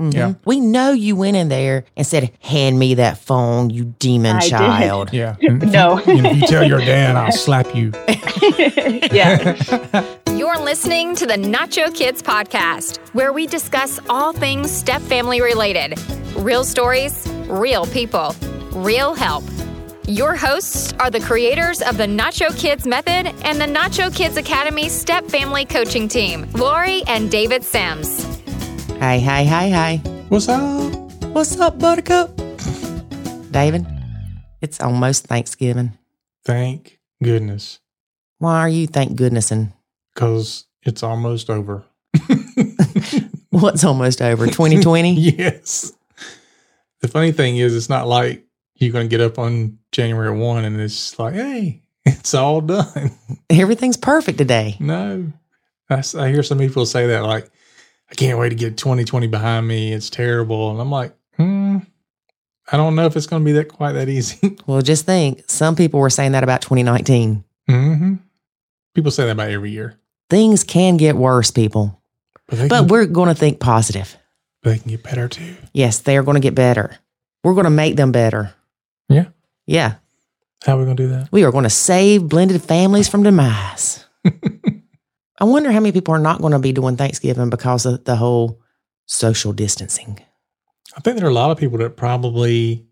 Mhm. Yeah. We know you went in there and said, Hand me that phone, you demon I did. child. Yeah. And if No. you- and if you tell your dad, I'll slap you. yeah. You're listening to the Nacho Kids podcast, where we discuss all things step family related real stories, real people, real help. Your hosts are the creators of the Nacho Kids Method and the Nacho Kids Academy Step Family Coaching Team, Lori and David Sims. Hey, hey, hey, hey. What's up? What's up, Buttercup? David, it's almost Thanksgiving. Thank goodness. Why are you thank goodness and Because it's almost over. what's almost over? 2020? yes. The funny thing is, it's not like you're going to get up on January 1 and it's like, hey, it's all done. Everything's perfect today. No. I hear some people say that, like, I can't wait to get 2020 behind me. It's terrible. And I'm like, hmm, I don't know if it's going to be that quite that easy. Well, just think some people were saying that about 2019. hmm People say that about every year. Things can get worse, people, But but can, we're going to think positive. they can get better too. Yes, they're going to get better. We're going to make them better. Yeah. Yeah. How are we going to do that? We are going to save blended families from demise. I wonder how many people are not going to be doing Thanksgiving because of the whole social distancing. I think there are a lot of people that probably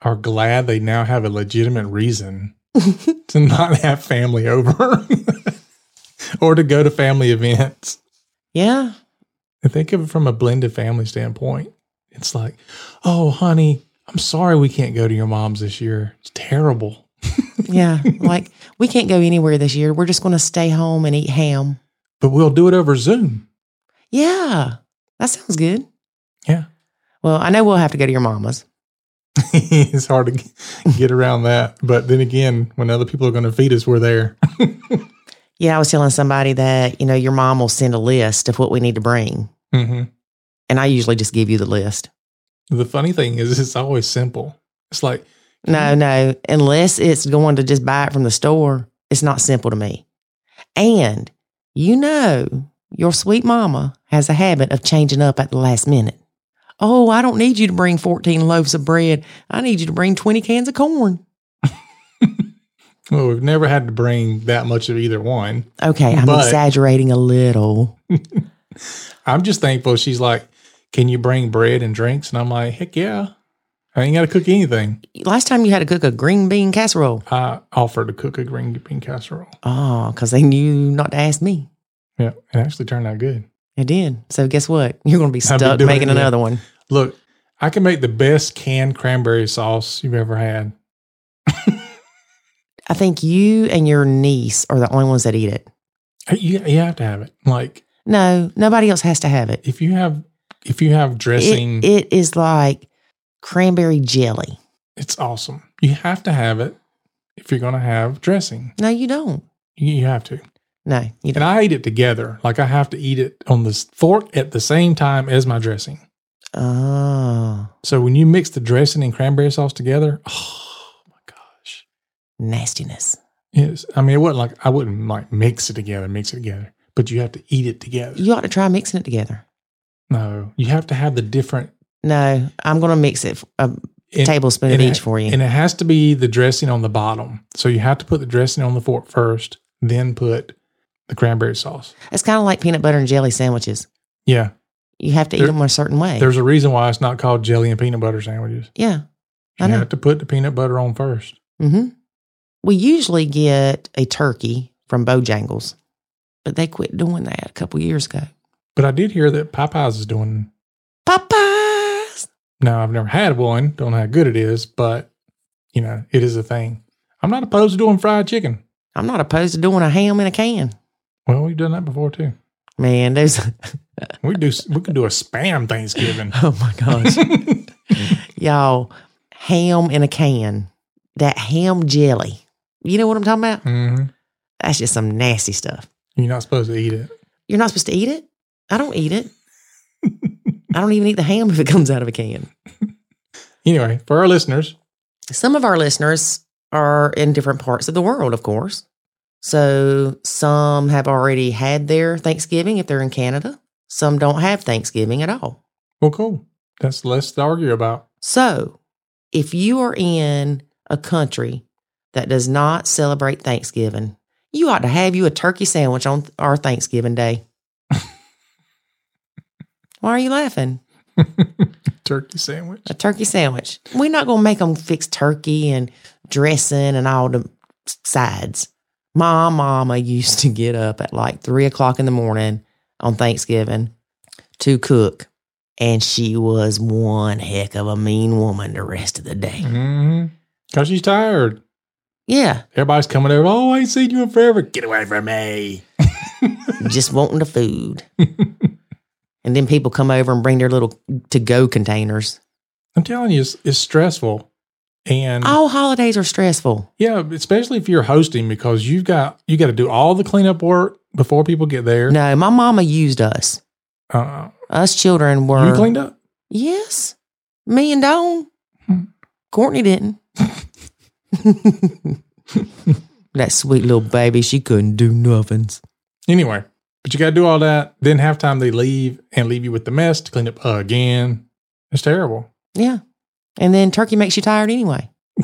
are glad they now have a legitimate reason to not have family over or to go to family events. yeah. And think of it from a blended family standpoint. It's like, oh, honey, I'm sorry we can't go to your mom's this year. It's terrible. Yeah. like we can't go anywhere this year. We're just going to stay home and eat ham. But we'll do it over Zoom. Yeah. That sounds good. Yeah. Well, I know we'll have to go to your mama's. it's hard to get around that. But then again, when other people are going to feed us, we're there. Yeah, I was telling somebody that, you know, your mom will send a list of what we need to bring. hmm And I usually just give you the list. The funny thing is, it's always simple. It's like, No, mm-hmm. no, unless it's going to just buy it from the store, it's not simple to me. And you know, your sweet mama has a habit of changing up at the last minute. Oh, I don't need you to bring 14 loaves of bread. I need you to bring 20 cans of corn. well, we've never had to bring that much of either one. Okay, I'm But- exaggerating a little. I'm just thankful she's like, can you bring bread and drinks? And I'm like, heck yeah. I ain't got to cook anything. Last time you had to cook a green bean casserole. I offered to cook a green bean casserole. Oh, because they knew not to ask me. Yeah, it actually turned out good. It did. So guess what? You're going to be stuck making it, another one. Look, I can make the best canned cranberry sauce you've ever had. I think you and your niece are the only ones that eat it. Uh, you, you have to have it. Like No, nobody else has to have it. if you have if you have dressing, It, it is like cranberry jelly. it's awesome. You have to have it if you're going to have dressing. No, you don't. You, you have to. No, you don't. And I eat it together. Like I have to eat it on the fork at the same time as my dressing. Oh, So when you mix the dressing and cranberry sauce together, oh my gosh. nastiness. Yes. I mean, it wasn't like I wouldn't like mix it together, mix it together, but you have to eat it together. You ought to try mixing it together. No, you have to have the different No, I'm going to mix it a and- tablespoon of it- each for you. And it has to be the dressing on the bottom. So you have to put the dressing on the fork first, then put the cranberry sauce. It's kind of like peanut butter and jelly sandwiches. Yeah. You have to eat them a certain way. There's a reason why it's not called jelly and peanut butter sandwiches. Yeah. I You have to put the peanut butter on first. mm-hmm. We usually get a turkey from Bojangles, but they quit doing that a couple years ago. But I did hear that Popeyes is doing Popeyes. Now, I've never had one, don't know how good it is, but you know, it is a thing. I'm not opposed to doing fried chicken. I'm not opposed to doing a ham in a can. Well, we've done that before too. Man, there's We do we could do a spam Thanksgiving. oh my gosh. Y'all, ham in a can. That ham jelly. You know what I'm talking about? hmm That's just some nasty stuff. You're not supposed to eat it. You're not supposed to eat it? I don't eat it. I don't even eat the ham if it comes out of a can. Anyway, for our listeners, Some of our listeners are in different parts of the world, of course. So some have already had their Thanksgiving if they're in Canada. Some don't have Thanksgiving at all. Well, cool. That's less to argue about. So, if you are in a country that does not celebrate Thanksgiving, you ought to have you a turkey sandwich on our Thanksgiving day. Why are you laughing? Turkey sandwich. A turkey sandwich. We're not going to make them fix turkey and dressing and all the sides. My mama used to get up at like three o'clock in the morning on Thanksgiving to cook. And she was one heck of a mean woman the rest of the day. Mm-hmm. Because she's tired. Yeah, Everybody's coming over. Oh, I ain't seen you in forever. Get away from me. just wanting the food. and then people come over and bring their little to go containers. I'm telling you, it's, it's stressful. And All holidays are stressful. yeah, especially if you're hosting because you've got you got to do all the cleanup work before people get there. No, my mama used us. Uh, Us children were. you cleaned up? Yes. Me and Dawn. Hmm. Courtney didn't. that sweet little baby, she couldn't do nothings. Anyway, but you got to do all that. Then halftime they leave and leave you with the mess to clean up again. It's terrible. Yeah. And then turkey makes you tired anyway.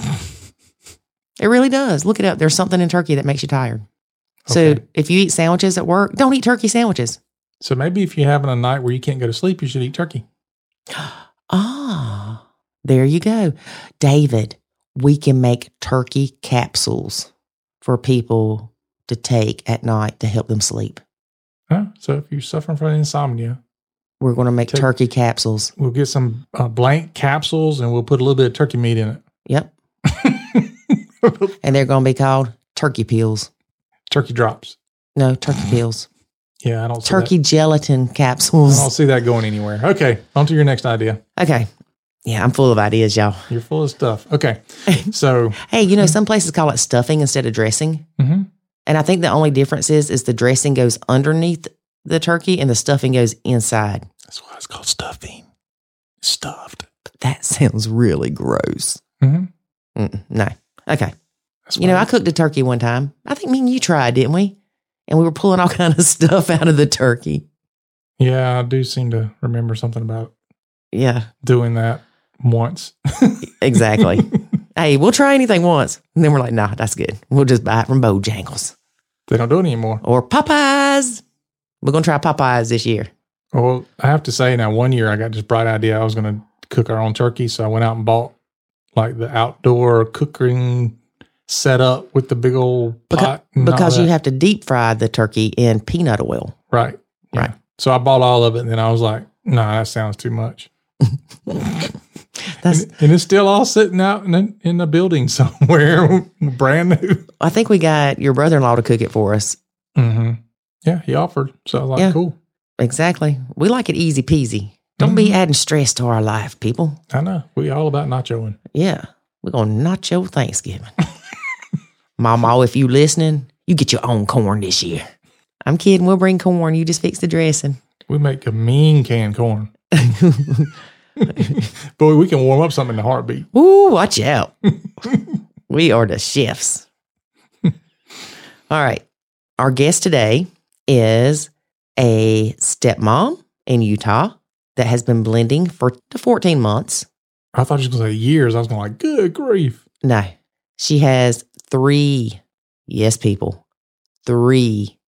it really does. Look it up. There's something in turkey that makes you tired. So Okay. if you eat sandwiches at work, don't eat turkey sandwiches. So maybe if you're having a night where you can't go to sleep, you should eat turkey. Ah, there you go. David, we can make turkey capsules for people to take at night to help them sleep. Huh? So if you're suffering from insomnia, We're going to make Take- turkey capsules. we'll get some uh, blank capsules and we'll put a little bit of turkey meat in it. Yep. And they're going to be called turkey peels. turkey drops. No, turkey peels. Yeah, I don't see Turkey gelatin capsules. I don't see that going anywhere. Okay, on to your next idea. Okay. Yeah, I'm full of ideas, y'all. You're full of stuff. Okay, so Hey, you know, some places call it stuffing instead of dressing. mhm. And I think the only difference is is the dressing goes underneath the turkey and the stuffing goes inside. that's why it's called stuffing. Stuffed. That sounds really gross. Mm-hmm. Mm, no. Okay. That's You know, I cooked a turkey one time. I think me and you tried, didn't we? And we were pulling all kind of stuff out of the turkey. yeah, I do seem to remember something about Yeah, doing that once. exactly. hey, we'll try anything once. And then we're like, nah, that's good. We'll just buy it from Bojangles they don't do it anymore. or Popeyes. We're going to try Popeyes this year. Well, I have to say now, one year I got this bright idea. I was going to cook our own turkey, so I went out and bought like the outdoor cooking setup with the big old Beca- pot. because you have to deep fry the turkey in peanut oil. right, yeah. Right. So I bought all of it, and then I was like, "Nah, that sounds too much." That's And, and it's still all sitting out in a, in a building somewhere, brand new. I think we got your brother-in-law to cook it for us. hmm Yeah, he offered, so I was like, Yeah. "Cool." Exactly. We like it easy peasy. Don't be Mhm. adding stress to our life, people. I know we all about nachoing. Yeah. We're going to nacho Thanksgiving. Mama, if you listening, you get your own corn this year. I'm kidding. We'll bring corn. You just fix the dressing. We make a mean canned corn. Boy, we can warm up something in a heartbeat. Ooh, watch out. we are the chefs. All right. Our guest today is a stepmom in Utah that has been blending for 14 months. I thought you was going to say years. I was going like, good grief. No, she has three, yes, people, three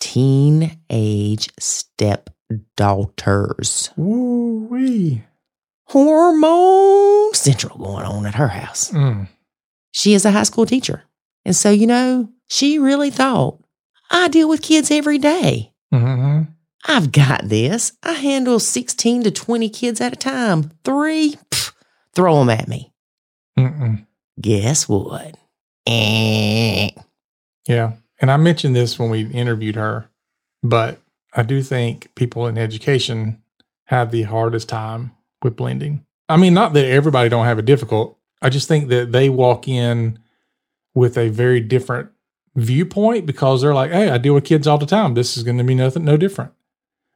teenage stepdaughters. Woo wee. Hormone central going on at her house. Mm. She is a high school teacher. And so, you know, she really thought, I deal with kids every day. hmm I've got this. I handle 16 to 20 kids at a time. Three, pff, throw them at me. Mm-mm. Guess what? Eh. Yeah. And I mentioned this when we interviewed her, but I do think people in education have the hardest time with blending. I mean, not that everybody don't have it difficult. I just think that they walk in with a very different viewpoint because they're like, "Hey, I deal with kids all the time. This is going to be nothing no different."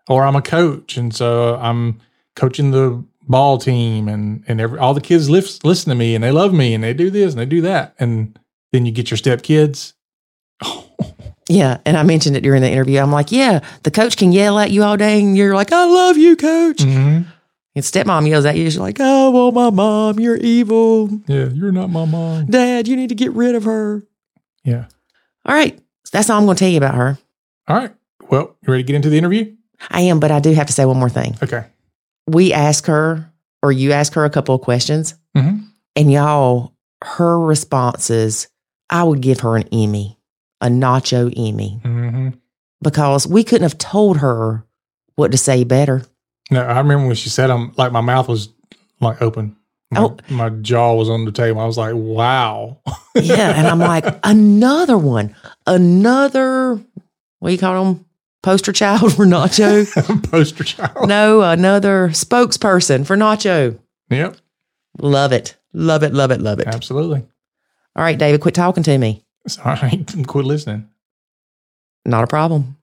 Or I'm a coach and so I'm coaching the ball team and and every all the kids listen to me and they love me and they do this and they do that and then you get your step kids. Yeah. And I mentioned it during the interview. I'm like, yeah, the coach can yell at you all day and you're like, I love you, coach. Mhm. And stepmom yells at you. She's like, "Oh, well, my mom, you're evil. Yeah, you're not my mom. Dad, you need to get rid of her." Yeah. All right, so that's all I'm going to tell you about her. All right. Well, you ready to get into the interview? I am, but I do have to say one more thing. Okay. We ask her, or you ask her a couple of questions, Mhm. and y'all, her responses, I would give her an Emmy, a nacho Emmy, Mm-hmm. because we couldn't have told her what to say better. No, I remember when she said them, like my mouth was like open. My, Oh. my jaw was on the table. I was like, wow. Yeah. And I'm like, another one, another, what do you call them? Poster child for Nacho? Poster child. no, another spokesperson for Nacho. Yep. Love it. Love it. Love it. Love it. Absolutely. All right, David, quit talking to me. Right. Quit listening. Not a problem.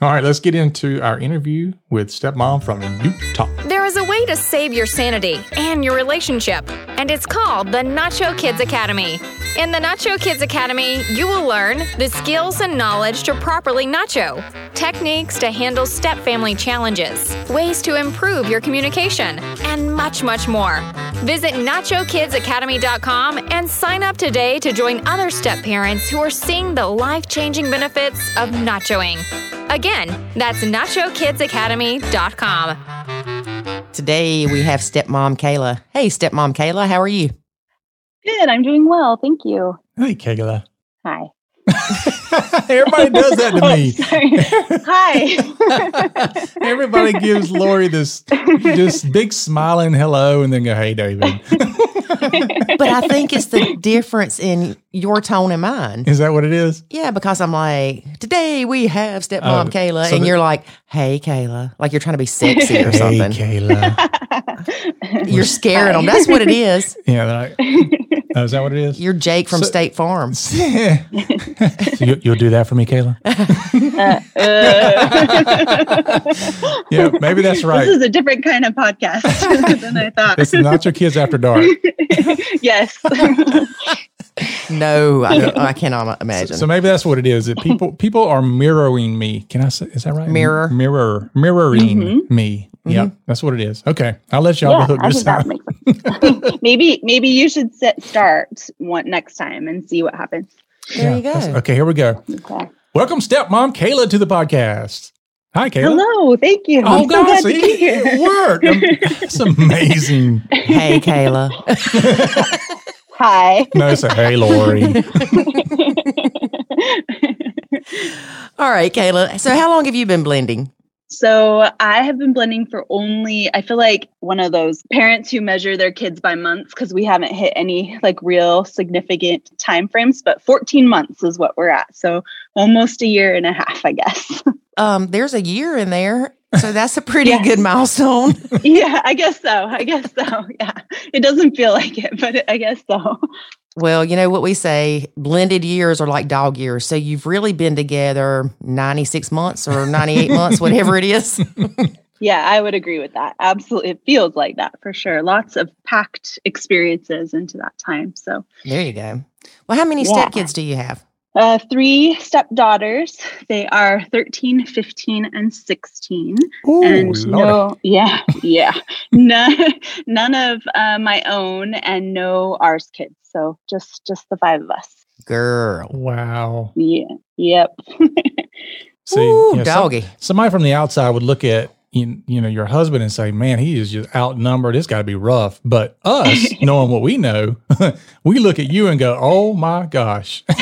All right, let's get into our interview with stepmom from Utah. To save your sanity and your relationship, and it's called the Nacho Kids Academy. In the Nacho Kids Academy, you will learn the skills and knowledge to properly nacho, techniques to handle step family challenges, ways to improve your communication, and much, much more. Visit NachoKidsAcademy.com and sign up today to join other step parents who are seeing the life changing benefits of nachoing. Again, that's NachoKidsAcademy.com. Today we have stepmom Kayla. Hey, stepmom Kayla, how are you? Good. I'm doing well. Thank you. Hey, Kayla. Hi. Everybody does that to oh, me. Hi. Everybody gives Lori this this big smiling hello and then go, hey, David. But I think it's the difference in your tone and mine. Is that what it is? Yeah, because I'm like, today we have stepmom Oh, Kayla, so and the- you're like, hey, Kayla, like you're trying to be sexy or Hey, something. Kayla. You're scaring them. That's what it is. Yeah. like, oh, is that what it is? You're Jake from So- State Farm. so you, you'll do that for me, Kayla? Uh, Yeah, maybe that's right. This is a different kind of podcast than I thought. It's not your kids after dark. yes. No, I, I cannot imagine. So maybe that's what it is. That people people are mirroring me. Can I say is that right? Mirror. mirror, mirroring Mhm. me. Yep, that's what it is. Okay, I'll let y'all yeah, hook this think out. that makes sense. maybe maybe you should set start one next time and see what happens. there you go. Okay, here we go. Okay. Welcome, stepmom Kayla, to the podcast. Hi, Kayla. Hello. Thank you. Oh I'm so God, glad see, to be here. it worked. Um, It's amazing. Hey, Kayla. Hi. No, say hey, Lori. All right, Kayla. So, how long have you been blending? So I have been blending for only I feel like one of those parents who measure their kids by months because we haven't hit any like real significant time frames, but 14 months is what we're at. So almost a year and a half, I guess. Um, there's a year in there, so that's a pretty Yes. good milestone. yeah, I guess so. I guess so. Yeah. It doesn't feel like it, but I guess so. Well, you know what we say blended years are like dog years. So, you've really been together 96 months or 98 months, whatever it is. Yeah, I would agree with that. Absolutely. It feels like that for sure. Lots of packed experiences into that time. So There you go. Well, how many Yeah. stepkids do you have? Uh, three stepdaughters. They are 13, 15, and 16. Ooh, and Lordy. no, yeah, yeah. none, none of uh, my own and no ours kids. So just just the five of us. Girl. Wow. Yeah. Yep. See, Ooh, you know, some- doggy. somebody from the outside would look at you, you know your husband and say, "Man, he is just outnumbered. It's got to be rough." But us, knowing what we know, we look at you and go, "Oh my gosh!"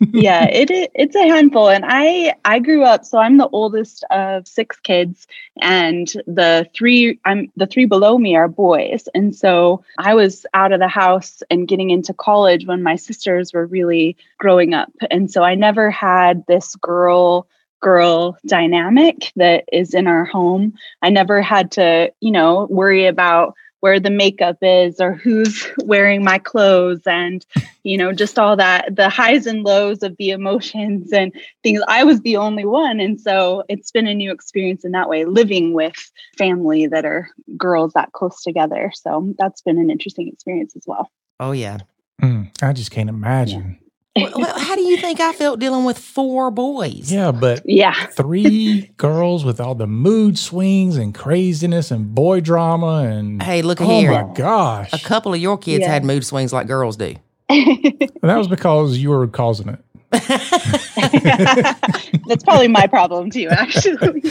yeah, it it's a handful. And I I grew up, so I'm the oldest of six kids, and the three I'm the three below me are boys. And so I was out of the house and getting into college when my sisters were really growing up. And so I never had this girl girl dynamic that is in our home. I never had to, you know, worry about where the makeup is or who's wearing my clothes and you know just all that the highs and lows of the emotions and things i was the only one and so it's been a new experience in that way living with family that are girls that close together so that's been an interesting experience as well Oh, yeah. Mm, I just can't imagine. well, well, how do you think I felt dealing with four boys? Yeah, but Yeah. three girls with all the mood swings and craziness and boy drama and Hey, look oh here. Oh my gosh, A couple of your kids Yeah. had mood swings like girls do. that was because you were causing it. That's probably my problem too, actually.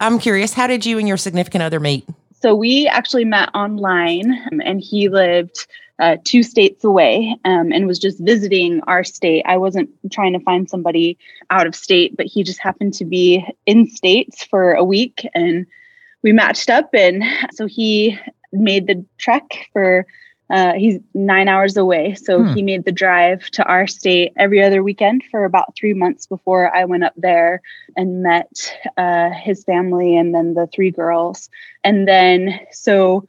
I'm curious, how did you and your significant other meet? So we actually met online, um, and he lived uh, two states away um, and was just visiting our state. I wasn't trying to find somebody out of state, but he just happened to be in states for a week, and we matched up. And so he made the trek for. Uh, he's nine hours away, so Hmm. he made the drive to our state every other weekend for about three months before I went up there and met uh, his family and then the three girls. And then, so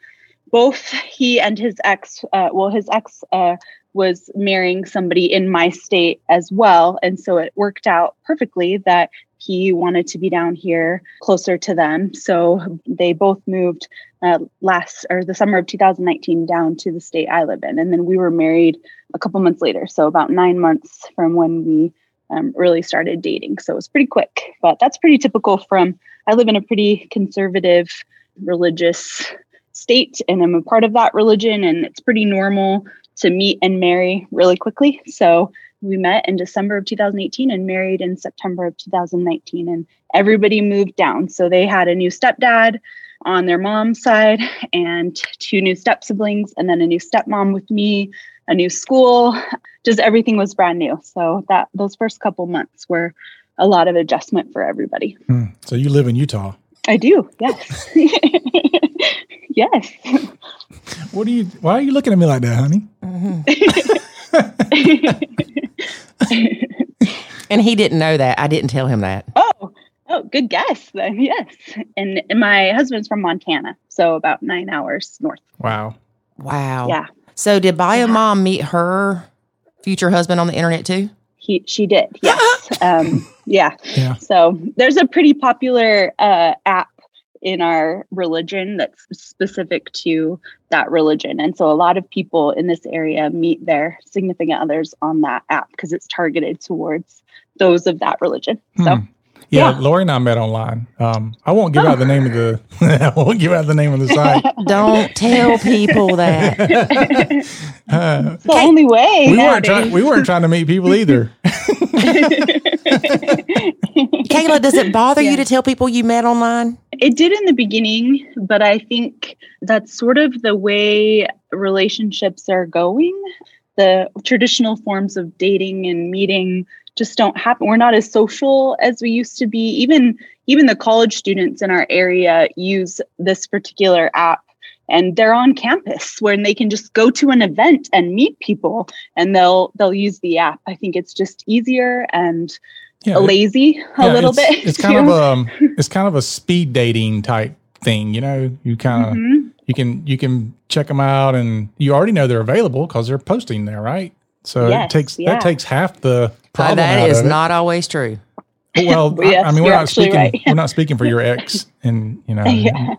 both he and his ex, uh, well, his ex uh, was marrying somebody in my state as well. And so it worked out perfectly that he wanted to be down here closer to them. So they both moved uh, last or the summer of 2019 down to the state I live in. And then we were married a couple months later. So about nine months from when we um, really started dating. So it was pretty quick, but that's pretty typical from, I live in a pretty conservative religious state and I'm a part of that religion. And it's pretty normal to meet and marry really quickly. So we met in December of 2018 and married in September of 2019. And everybody moved down. So they had a new stepdad on their mom's side and two new step siblings, and then a new stepmom with me, a new school. Just everything was brand new. So that those first couple months were a lot of adjustment for everybody. Hmm. So you live in Utah. I do, yes. yes. What do you? Why are you looking at me like that, honey? And he didn't know that. I didn't tell him that. Oh, oh, good guess then. Yes. And, and my husband's from Montana, so about nine hours north. Wow. Wow. Yeah. So did Bio Mom meet her future husband on the internet too? He she did. Yes. um, yeah. Yeah. So there's a pretty popular uh, app in our religion that's specific to that religion. And so a lot of people in this area meet their significant others on that app because it's targeted towards those of that religion. So Hmm. Yeah, Yeah. Lori and I met online. Um, I won't give out the name of the. I won't give out the name of the site. Don't tell people that. Uh, it's the only way. we weren't nowadays. trying. We weren't trying to meet people either. Kayla, does it bother Yeah. you to tell people you met online? It did in the beginning, but I think that's sort of the way relationships are going. The traditional forms of dating and meeting just don't happen. We're not as social as we used to be. Even even the college students in our area use this particular app and they're on campus where they can just go to an event and meet people and they'll they'll use the app. I think it's just easier and Yeah, lazy a yeah, little it's, bit. It's kind of um, it's kind of a speed dating type thing. You know, you kind of Mhm. you can you can check them out, and you already know they're available because they're posting there, right? So it takes yeah. that takes half the Uh, problem. that out is of it. not always true. Well, I- Yes, I, mean, we're not speaking. right. we're not speaking for your ex, and you know. Yeah.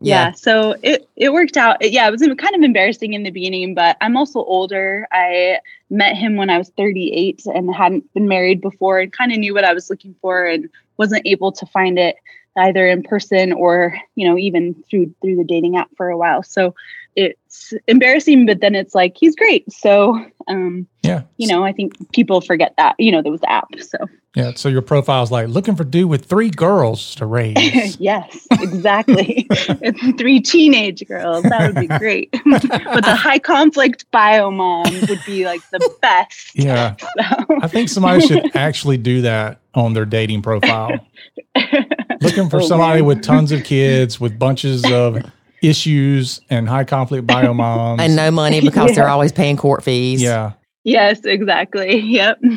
yeah. so it it worked out It- yeah it was kind of embarrassing in the beginning but i'm also older i met him when i was 38 and hadn't been married before and kind of knew what i was looking for and wasn't able to find it either in person or you know even through through the dating app for a while so it's embarrassing but then it's like he's great so um yeah, you know i think people forget that you know there was the app so yeah. So your profile's like looking for dude with three girls to raise. yes, exactly. it's three teenage girls. That would be great. but the high conflict bio mom would be like the best. yeah, So- I think somebody should actually do that on their dating profile. Looking for Oh, somebody man. with tons of kids, with bunches of issues and high conflict bio moms. And no money because Yeah. they're always paying court fees. yeah. yes, exactly. Yep.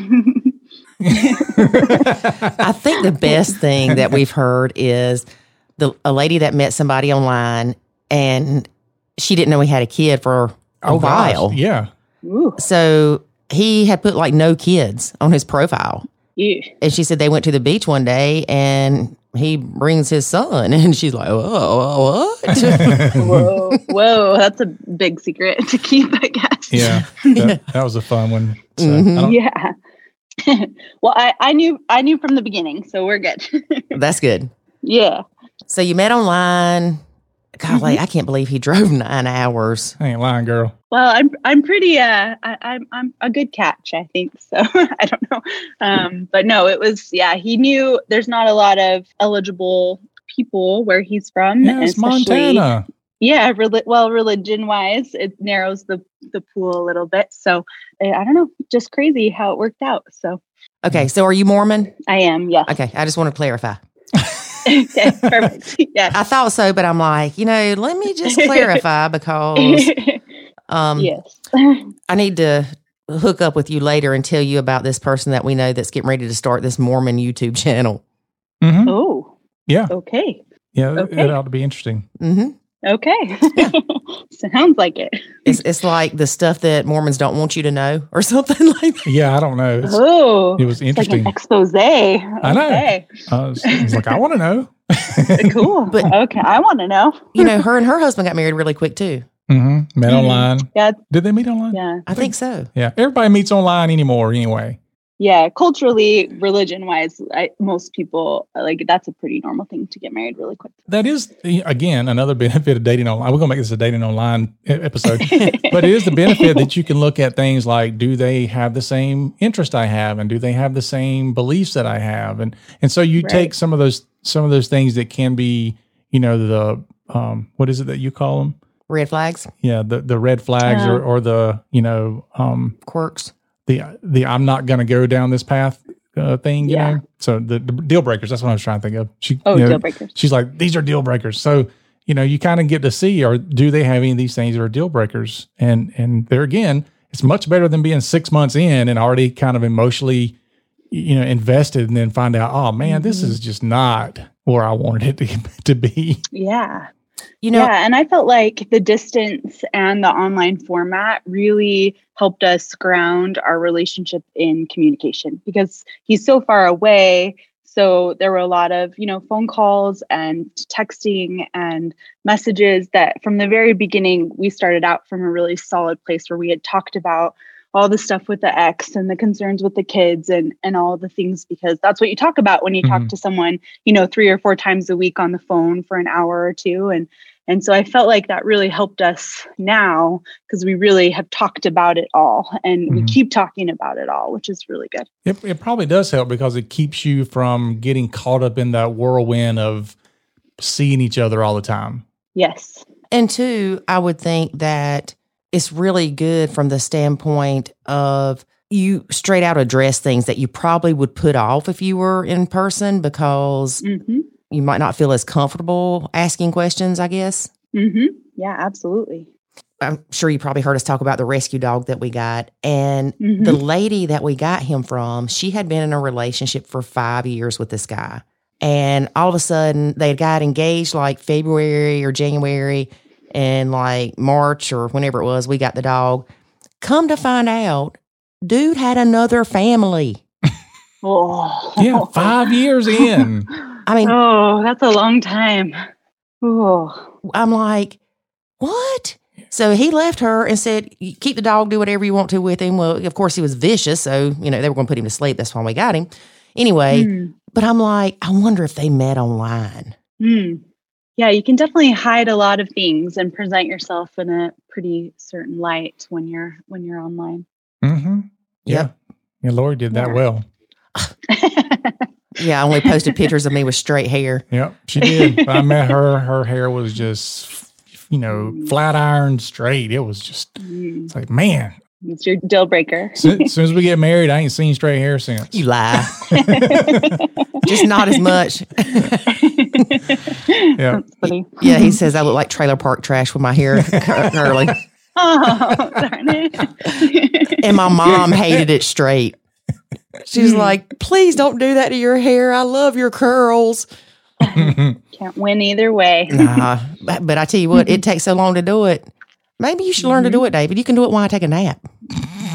I think the best thing that we've heard is the a lady that met somebody online and she didn't know he had a kid for a Oh, gosh, while. Yeah. Ooh, So he had put like no kids on his profile. ew. And she said they went to the beach one day and he brings his son. And she's like, "Whoa, what? Whoa, whoa, that's a big secret to keep, I guess. Yeah, that, that was a fun one. So, I Mhm. don't- Yeah. well, I, I knew I knew from the beginning, so we're good. That's good. yeah. So you met online. Golly, I can't believe he drove nine hours. I ain't lying, girl. Well, I'm I'm pretty uh I, I'm I'm a good catch, I think. So I don't know. Um, but no, it was yeah, he knew there's not a lot of eligible people where he's from. Yeah, it's Montana. Yeah, reli- well, religion wise, it narrows the the pool a little bit. So uh, I don't know, just crazy how it worked out. So Okay, so are you Mormon? I am, yeah. Okay, I just want to clarify. okay, perfect. Yeah. I thought so, but I'm like, you know, let me just clarify because um, yes. I need to hook up with you later and tell you about this person that we know that's getting ready to start this Mormon YouTube channel. hmm Oh, Yeah, okay. yeah, it- Okay. it ought to be interesting. hmm Okay. Sounds like it. It's it's like the stuff that Mormons don't want you to know or something like that. Yeah, I don't know. It's, Oh, it was it's like interesting. an expose. I know. Okay. I was, I was like, I want to know. Cool. But- okay, I want to know. You know, her and her husband got married really quick too. Mm-hmm. Met Mhm. online. Yeah, Did they meet online? yeah, I think so. Yeah, everybody meets online anymore. Anyway, yeah. Culturally, religion-wise, most people like that's a pretty normal thing to get married really quick. that is again another benefit of dating online. We're gonna make this a dating online episode, but it is the benefit that you can look at things like do they have the same interest I have, and do they have the same beliefs that I have, and and so you Right. take some of those some of those things that can be you know the um what is it that you call them Red flags, yeah the the red flags or or the you know um quirks. The the I'm not going to go down this path uh, thing. You Yeah. know, so the, the deal breakers. That's what I was trying to think of. She, Oh, you know, deal breakers. She's like, these are deal breakers. So you know, you kind of get to see, or do they have any of these things that are deal breakers? And and there again, it's much better than being six months in and already kind of emotionally, you know, invested, and then find out, oh man, this Mm-hmm. is just not where I wanted it to, to be. Yeah. You know, yeah, and I felt like the distance and the online format really helped us ground our relationship in communication because he's so far away. So there were a lot of, you know, phone calls and texting and messages that from the very beginning we started out from a really solid place where we had talked about all the stuff with the ex and the concerns with the kids and and all the things because that's what you talk about when you talk Mhm. to someone you know three or four times a week on the phone for an hour or two and and so i felt like that really helped us now because we really have talked about it all and we Mhm. keep talking about it all which is really good It, it probably does help because it keeps you from getting caught up in that whirlwind of seeing each other all the time. yes And two, I would think that it's really good from the standpoint of you straight out address things that you probably would put off if you were in person because hmm you might not feel as comfortable asking questions, I guess. hmm yeah absolutely I'm sure you probably heard us talk about the rescue dog that we got. And Mhm. the lady that we got him from, she had been in a relationship for five years with this guy. And all of a sudden, they got engaged like February or January, and like March or whenever it was, we got the dog. Come to find out, dude had another family. oh Yeah, five years in. I mean, oh that's a long time oh I'm like, what? So he left her and said, keep the dog, do whatever you want to with him. Well, of course, he was vicious. So, you know, they were going to put him to sleep. That's why we got him. Anyway, Hmm. but I'm like, I wonder if they met online. Hmm. Yeah, you can definitely hide a lot of things and present yourself in a pretty certain light when you're when you're online. Mm-hmm. Yeah. Yep. Yeah, Lori did that Yeah. well. Yeah, I only posted pictures of me with straight hair. Yep, she did. I met her. Her hair was just, you know, flat iron straight. It was just, Hmm. it's like, man, it's your deal breaker. as soon, as soon as we get married, I ain't seen straight hair since. You lie. Just not as much. Yeah. That's funny. yeah, he says I look like trailer park trash with my hair curly. Oh, darn it. And my mom hated it straight. She's Hmm. like, please don't do that to your hair. I love your curls. Can't win either way. Nah, but, but I tell you what, it takes so long to do it. Maybe you should learn to do it, David. You can do it while I take a nap.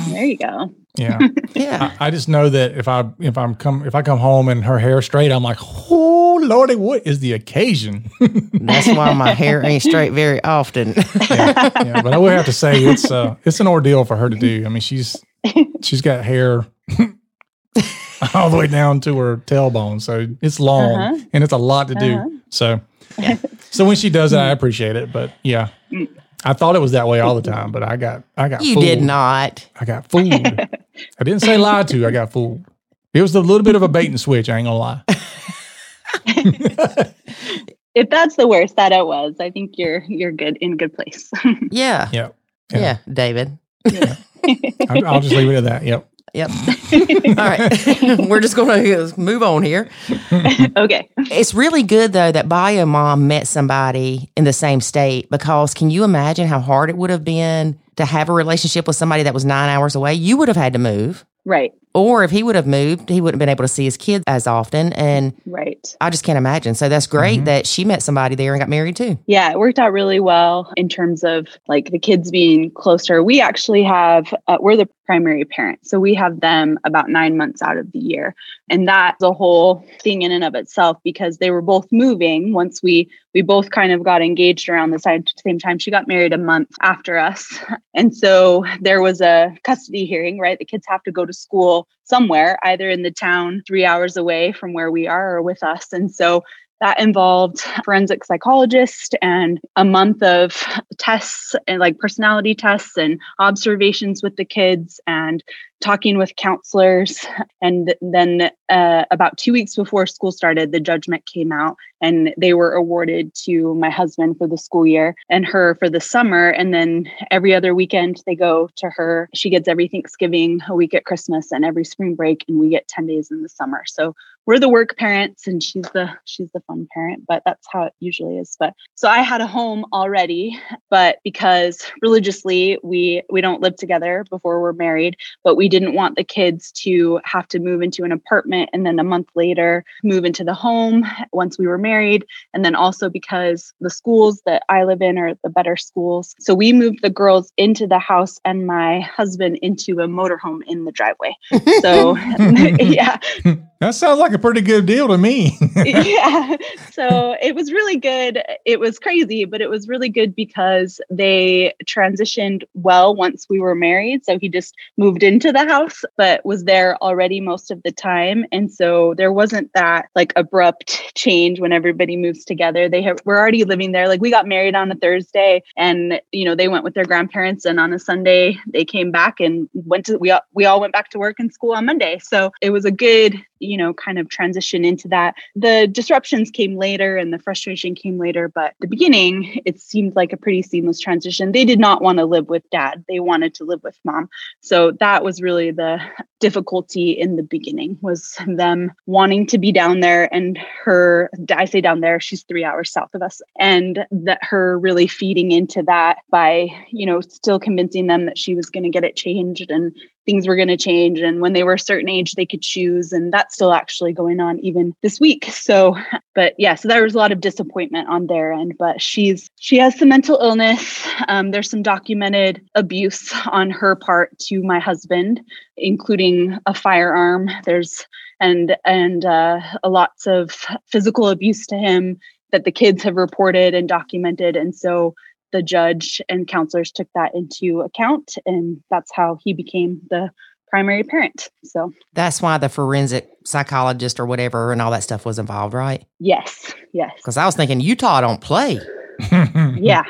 There you go. Yeah. Yeah. I, I just know that if I if I'm come if I come home and her hair straight, I'm like, oh Lordy, what is the occasion? That's why my hair ain't straight very often. yeah, yeah, but I would have to say it's uh it's an ordeal for her to do. I mean, she's she's got hair all the way down to her tailbone, so it's long Uh-huh. and it's a lot to Uh-huh. do. So, so when she does it, I appreciate it. But yeah, Mm. I thought it was that way all the time, but I got I got you fooled. did not. I got fooled. I didn't say lied to. I got fooled. It was a little bit of a bait and switch. I ain't gonna lie. if that's the worst that it was, I think you're you're good in a good place. Yeah. Yeah. Yeah, Yeah. David. I'll, I'll just leave it at that. Yep. Yep. All right. We're just going to move on here. okay. It's really good though that Bio Mom met somebody in the same state because can you imagine how hard it would have been to have a relationship with somebody that was nine hours away? You would have had to move. Right. Or if he would have moved, he wouldn't have been able to see his kids as often. And Right. I just can't imagine. So that's great Mhm. that she met somebody there and got married too. Yeah, it worked out really well in terms of like the kids being closer. We actually have, uh, we're the primary parent. So we have them about nine months out of the year. And that's a whole thing in and of itself because they were both moving once we, we both kind of got engaged around the same same time. She got married a month after us. And so there was a custody hearing, right? The kids have to go to school somewhere, either in the town three hours away from where we are or with us. And so that involved forensic psychologist and a month of tests and like personality tests and observations with the kids and talking with counselors and then uh, about two weeks before school started the judgment came out and they were awarded to my husband for the school year and her for the summer. And then every other weekend they go to her. She gets every thanksgiving a week at christmas and every spring break and we get 10 days in the summer. So we're the work parents and she's the she's the fun parent but that's how it usually is. But so i had a home already but because religiously we we don't live together before we're married but we didn't want the kids to have to move into an apartment and then a month later move into the home once we were married. And then also because the schools that i live in are the better schools. So we moved the girls into the house and my husband into a motorhome in the driveway. So yeah That sounds like a pretty good deal to me. yeah. So it was really good. It was crazy, but it was really good because they transitioned well once we were married. So he just moved into the house, but was there already most of the time. And so there wasn't that like abrupt change when everybody moves together. They have, we're already living there. Like we got married on a Thursday and, you know, they went with their grandparents and on a Sunday they came back and went to, we all, we all went back to work and school on Monday. So it was a good, you know, kind of transition into that. The disruptions came later and the frustration came later, but the beginning, it seemed like a pretty seamless transition. They did not want to live with dad, they wanted to live with mom. So that was really the difficulty in the beginning was them wanting to be down there and her I say down there she's 3 hours south of us and that her really feeding into that by you know still convincing them that she was going to get it changed and things were going to change and when they were a certain age they could choose and that's still actually going on even this week. So but yeah so there was a lot of disappointment on their end but she's she has some mental illness. Um, there's some documented abuse on her part to my husband including a firearm. There's and and uh, lots of physical abuse to him that the kids have reported and documented and so the judge and counselors took that into account and that's how he became the primary parent so That's why the forensic psychologist or whatever and all that stuff was involved, right? yes yes Because I was thinking Utah don't play. yeah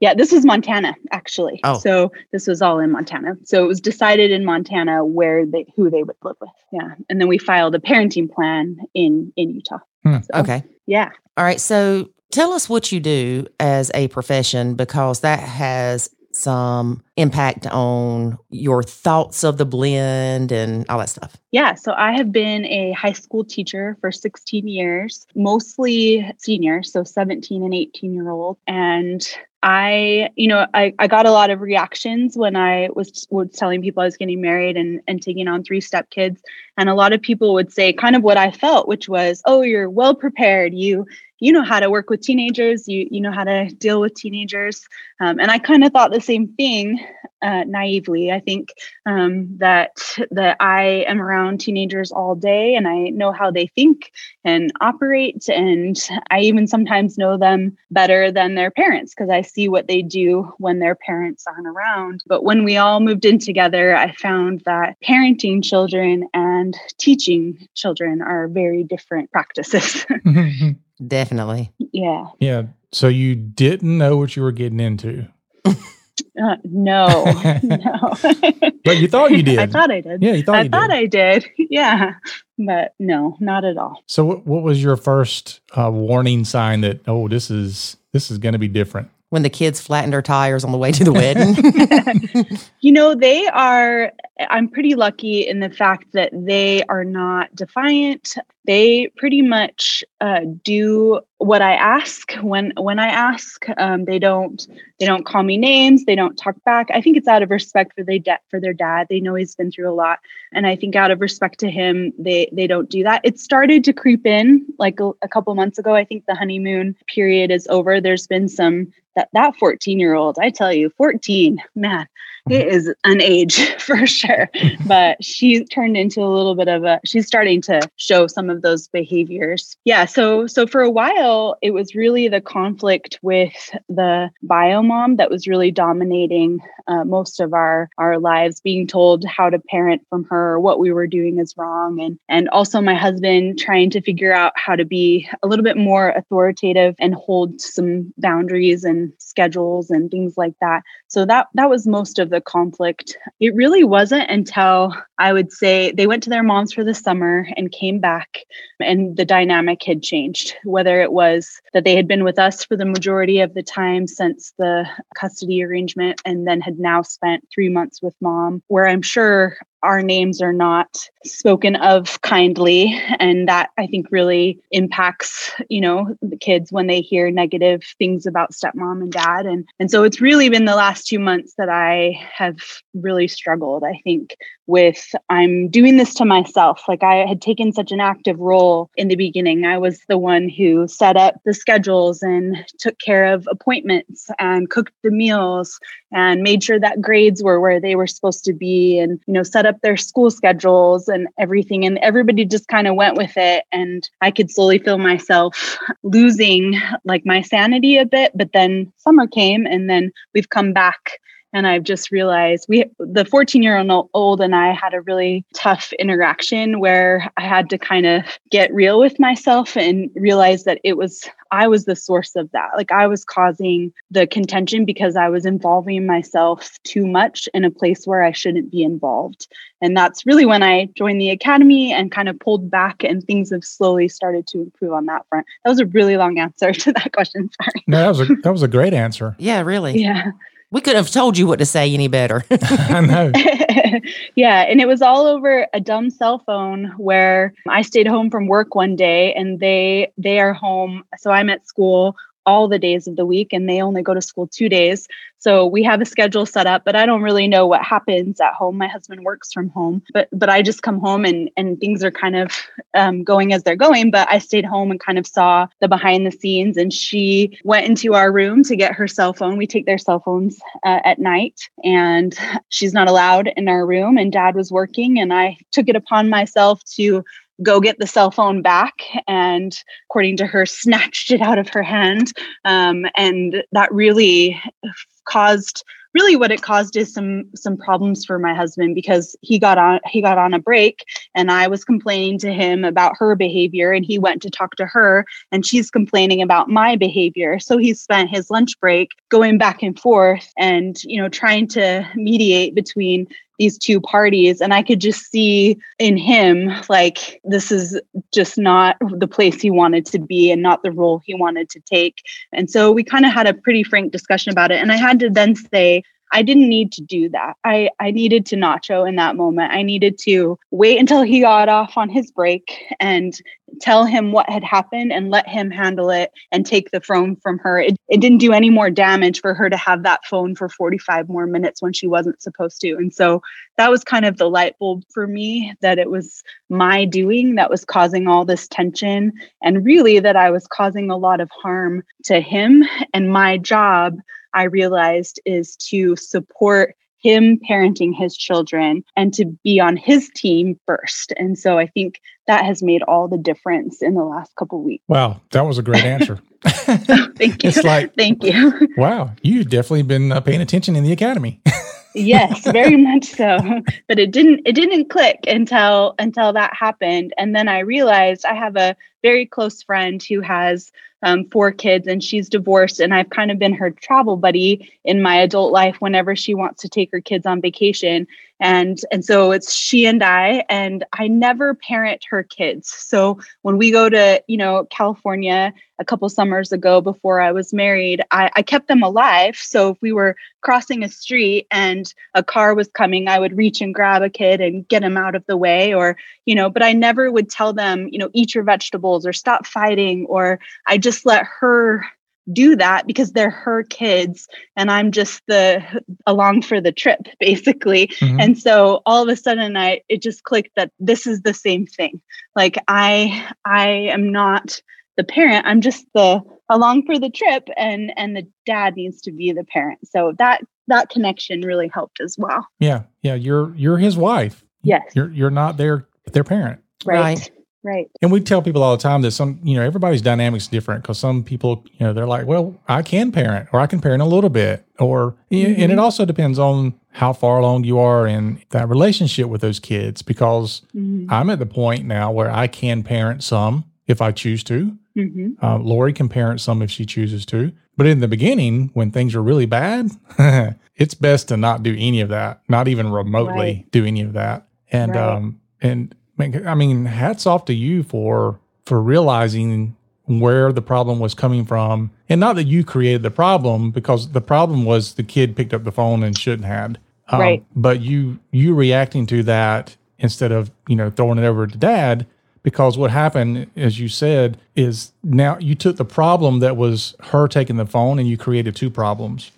yeah this was montana actually Oh. so this was all in montana so it was decided in montana where they who they would live with yeah and then we filed a parenting plan in in utah Hmm. So, Okay. yeah All right. So tell us what you do as a profession because that has some impact on your thoughts of the blend and all that stuff. Yeah, so I have been a high school teacher for 16 years, mostly seniors, so 17 and 18 year old. And I, you know, I, I got a lot of reactions when I was, was telling people I was getting married and, and taking on three step kids. And a lot of people would say kind of what I felt, which was, oh, you're well prepared. You you know how to work with teenagers you you know how to deal with teenagers um, and i kind of thought the same thing uh, naively. I think um, that that I am around teenagers all day, and I know how they think and operate, and I even sometimes know them better than their parents because I see what they do when their parents aren't around. But when we all moved in together, I found that parenting children and teaching children are very different practices. Definitely. yeah. Yeah. So you didn't know what you were getting into. Uh, no, no. But you thought you did. I thought I did. yeah, you thought I you thought did. I did. Yeah. But no, not at all. so what, what was your first uh, warning sign that oh this is this is going to be different? When the kids flattened her tires on the way to the wedding. You know, they are, I'm pretty lucky in the fact that they are not defiant. They pretty much uh, do what I ask when when I ask. Um, they don't they don't call me names. They don't talk back. I think it's out of respect for their dad for their dad. They know he's been through a lot, and I think out of respect to him, they they don't do that. It started to creep in like a, a couple months ago. I think the honeymoon period is over. There's been some that that 14 year old. I tell you, 14, man it is an age for sure. But she turned into a little bit of a she's starting to show some of those behaviors. Yeah so so for a while it was really the conflict with the bio mom that was really dominating uh, most of our our lives being told how to parent from her what we were doing is wrong and and also my husband trying to figure out how to be a little bit more authoritative and hold some boundaries and schedules and things like that. So that that was most of the conflict. It really wasn't until I would say they went to their moms for the summer and came back and the dynamic had changed. Whether it was that they had been with us for the majority of the time since the custody arrangement and then had now spent 3 months with mom, where I'm sure our names are not spoken of kindly. And that i think really impacts you know the kids when they hear negative things about stepmom and dad. And and so it's really been the last two months that i have really struggled i think with i'm doing this to myself. Like i had taken such an active role in the beginning. I was the one who set up the schedules and took care of appointments and cooked the meals and made sure that grades were where they were supposed to be and you know set up their school schedules and everything. And everybody just kind of went with it. And i could slowly feel myself losing like my sanity a bit. But then summer came and then we've come back and i've just realized we the 14 year old and i had a really tough interaction where i had to kind of get real with myself and realize that it was i was the source of that. Like i was causing the contention because i was involving myself too much in a place where i shouldn't be involved. And that's really when i joined the academy and kind of pulled back and things have slowly started to improve on that front. That was a really long answer to that question sorry. No, that was a that was a great answer. yeah, really. yeah We couldn't have told you what to say any better. I know. yeah, and it was all over a dumb cell phone where I stayed home from work one day and they they are home so I'm at school all the days of the week and they only go to school 2 days. So we have a schedule set up, but I don't really know what happens at home. My husband works from home, but but I just come home and and things are kind of um, going as they're going. But I stayed home and kind of saw the behind the scenes. And she went into our room to get her cell phone. We take their cell phones uh, at night, and she's not allowed in our room. And Dad was working, and I took it upon myself to go get the cell phone back and according to her snatched it out of her hand um, and that really caused really what it caused is some some problems for my husband because he got on he got on a break and I was complaining to him about her behavior and he went to talk to her and she's complaining about my behavior. So he spent his lunch break going back and forth and you know trying to mediate between these two parties and i could just see in him like this is just not the place he wanted to be and not the role he wanted to take. And so we kind of had a pretty frank discussion about it and i had to then say I didn't need to do that. I, I needed to nacho in that moment. I needed to wait until he got off on his break and tell him what had happened and let him handle it and take the phone from her. It, it didn't do any more damage for her to have that phone for 45 more minutes when she wasn't supposed to. And so that was kind of the light bulb for me that it was my doing that was causing all this tension and really that I was causing a lot of harm to him. And my job, I realized, is to support him parenting his children and to be on his team first. And so I think that has made all the difference in the last couple weeks. Wow, that was a great answer. Thank you. It's like- thank you. wow, you've definitely been uh, paying attention in the academy. yes very much so but it didn't it didn't click until until that happened and then i realized i have a very close friend who has um, four kids and she's divorced and i've kind of been her travel buddy in my adult life whenever she wants to take her kids on vacation. And and so it's she and i and i never parent her kids. So when we go to you know california a couple summers ago before i was married I, I kept them alive. So if we were crossing a street and a car was coming i would reach and grab a kid and get him out of the way or you know but i never would tell them you know eat your vegetables or stop fighting or i just let her do that because they're her kids and i'm just the along for the trip basically Mhm. and so all of a sudden i it just clicked that this is the same thing like i i am not the parent i'm just the along for the trip and and the dad needs to be the parent so that that connection really helped as well yeah, yeah, you're you're his wife. yes You're you're not their their parent. right Right. Right And we tell people all the time that some, you know, everybody's dynamics different because some people, you know, they're like, well, I can parent or I can parent a little bit. Or, and it also depends on how far along you are in that relationship with those kids because Mhm. I'm at the point now where I can parent some if I choose to. Mhm. Uh, Lori can parent some if she chooses to. But in the beginning, when things are really bad, it's best to not do any of that, not even remotely Right. do any of that. And Right. um, and I mean, hats off to you for for realizing where the problem was coming from, and not that you created the problem, because the problem was the kid picked up the phone and shouldn't had. Um, Right. But you you reacting to that instead of you know throwing it over to dad because what happened as you said is now you took the problem that was her taking the phone and you created two problems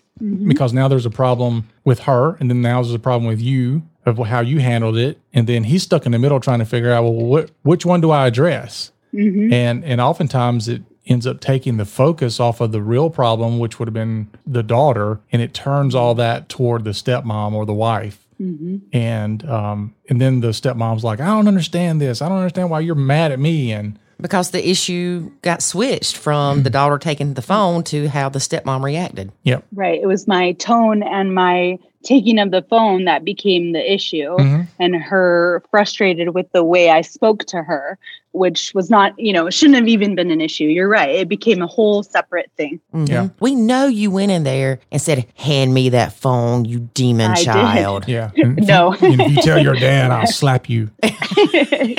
because now there's a problem with her and then now there's a problem with you of how you handled it and then he's stuck in the middle trying to figure out well what which one do i address Mhm. and and oftentimes it ends up taking the focus off of the real problem which would have been the daughter and it turns all that toward the stepmom or the wife Mhm. and um and then the stepmom's like i don't understand this i don't understand why you're mad at me and because the issue got switched from the daughter taking the phone to how the stepmom reacted. yep Right. It was my tone and my taking of the phone that became the issue, Mhm. and her frustrated with the way I spoke to her, which was not, you know, shouldn't have even been an issue. You're right. It became a whole separate thing. Mhm. Yeah. We know you went in there and said, Hand me that phone, you demon I did. child. yeah And if No. you, and if you tell your dad i'll slap you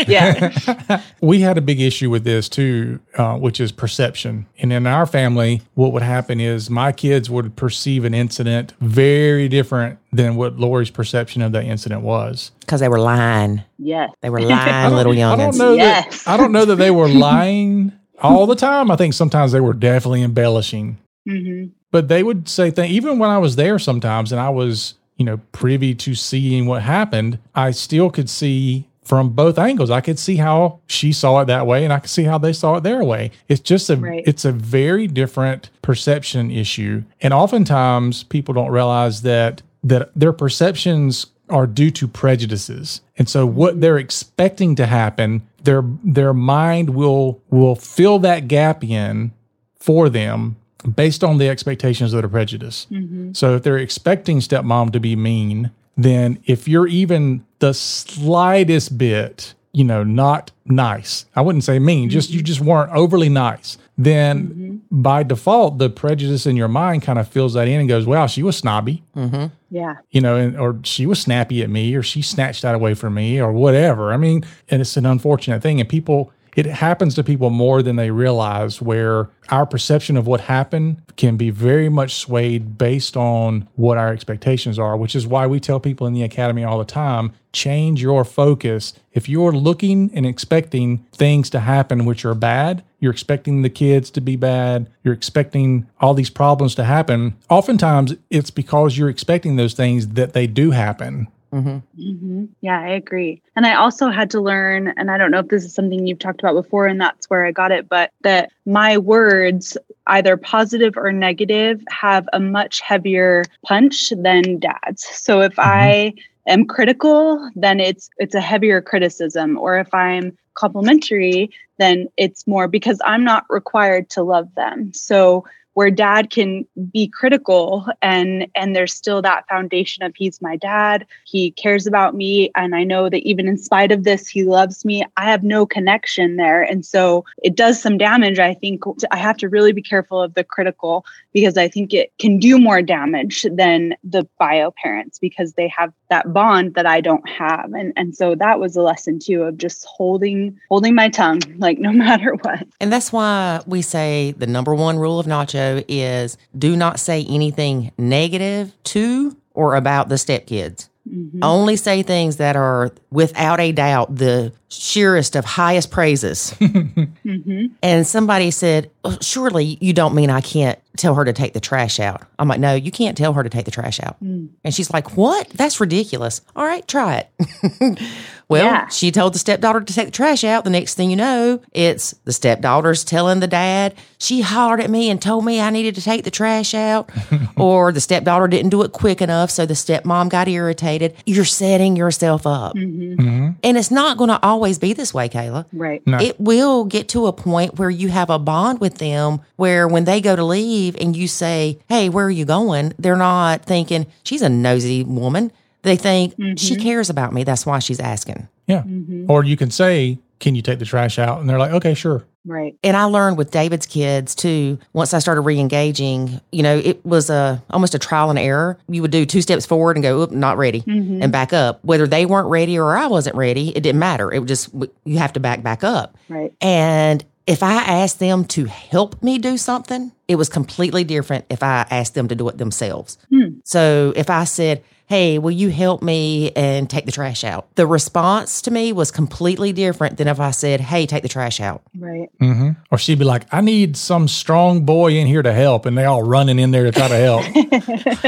yeah. we had a big issue with this too, uh, which is perception. And in our family, what would happen is my kids would perceive an incident very different than what Lori's perception of that incident was. Because they were lying. Yes. They were lying little I don't youngins. know Yes. that I don't know that they were lying all the time. I think sometimes they were definitely embellishing. hmm But they would say things even when I was there sometimes and I was, you know, privy to seeing what happened, I still could see from both angles. I could see how she saw it that way and I could see how they saw it their way. It's just a Right. it's a very different perception issue. And oftentimes people don't realize that that their perceptions are due to prejudices. And so what they're expecting to happen, their their mind will will fill that gap in for them based on the expectations that are prejudice. Mm-hmm. So if they're expecting stepmom to be mean, then if you're even the slightest bit, you know, not nice, I wouldn't say mean, just you mm-hmm. just weren't overly nice, then mm-hmm. by default, the prejudice in your mind kind of fills that in and goes, wow, she was snobby mm-hmm. Yeah. you know, and, or she was snappy at me, or she snatched that away from me, or whatever. I mean, and it's an unfortunate thing. And people, it happens to people more than they realize, where our perception of what happened can be very much swayed based on what our expectations are, which is why we tell people in the academy all the time change your focus. If you're looking and expecting things to happen which are bad, you're expecting the kids to be bad, you're expecting all these problems to happen, oftentimes it's because you're expecting those things that they do happen. Hmm Yeah, I agree. And I also had to learn, and I don't know if this is something you've talked about before, and that's where I got it, but that my words, either positive or negative, have a much heavier punch than dad's. So if I am critical, then it's it's a heavier criticism. Or if I'm complimentary, then it's more because I'm not required to love them. So where dad can be critical and and there's still that foundation of he's my dad he cares about me and i know that even in spite of this he loves me. I have no connection there. And so it does some damage i think. I have to really be careful of the critical because i think it can do more damage than the bio parents because they have that bond that i don't have. And and so that was a lesson too of just holding holding my tongue like no matter what. And that's why we say the number one rule of Nacho is do not say anything negative to or about the stepkids. Mm-hmm. Only say things that are without a doubt the sheerest of highest praises. hmm And somebody said, "Oh, Surely you don't mean I can't tell her to take the trash out. I'm like, No, you can't tell her to take the trash out. Mm. And she's like, What? That's ridiculous. All right, try it. well, Yeah. she told the stepdaughter to take the trash out. The next thing you know, it's the stepdaughter's telling the dad, She hollered at me and told me I needed to take the trash out. or the stepdaughter didn't do it quick enough. So the stepmom got irritated. You're setting yourself up. hmm And it's not going to always be this way, Kayla right No. it will get to a point where you have a bond with them where when they go to leave and you say, Hey, where are you going? They're not thinking, She's a nosy woman. They think she cares about me. That's why she's asking. Yeah. Mhm. Or you can say, Can you take the trash out? And they're like, Okay, sure. right And I learned with David's kids too. Once I started re-engaging, you know, it was a almost a trial and error. You would do two steps forward and go, "Oop, not ready," Mhm. and back up. Whether they weren't ready or I wasn't ready, it didn't matter. It would just you have to back back up. right And if I asked them to help me do something, it was completely different if I asked them to do it themselves. Hmm. So if I said, Hey, will you help me and take the trash out? The response to me was completely different than if I said, Hey, take the trash out. right hmm Or she'd be like, I need some strong boy in here to help. And they all running in there to try to help.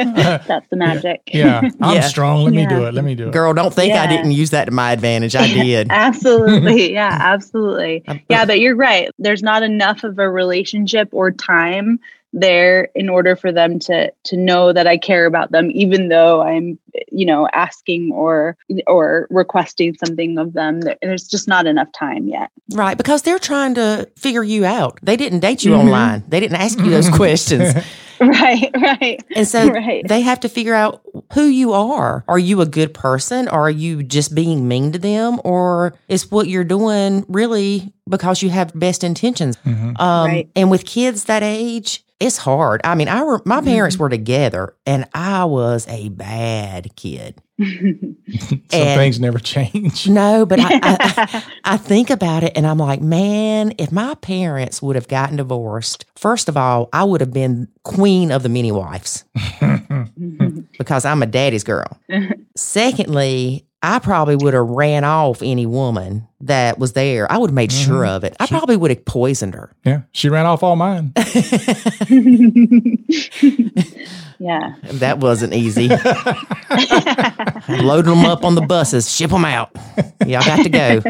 that's the magic Yeah. I'm Yeah. strong. Let me do it. Let me do it. Girl, don't think I didn't use that to my advantage. I did. absolutely yeah absolutely yeah but you're right there's not enough of a relationship or time there in order for them to to know that I care about them even though I'm you know asking or or requesting something of them there's just not enough time yet Right. Because they're trying to figure you out. They didn't date you Mhm. online, they didn't ask you those questions. right right And so Right. they have to figure out who you are. Are you a good person? Or are you just being mean to them? Or is what you're doing really because you have best intentions? Mhm. Um, Right. And with kids that age, it's hard. I mean, I re- my parents were together and I was a bad kid. Some And- things never change. No, but I, I, I think about it and I'm like, man, if my parents would have gotten divorced, first of all, I would have been queen of the many wives because I'm a daddy's girl. Secondly, I probably would have ran off any woman that was there. I would have made mm-hmm. sure of it. I probably would have poisoned her. yeah. She ran off all mine. yeah That wasn't easy. Loading them up on the buses, ship them out. Y'all got to go.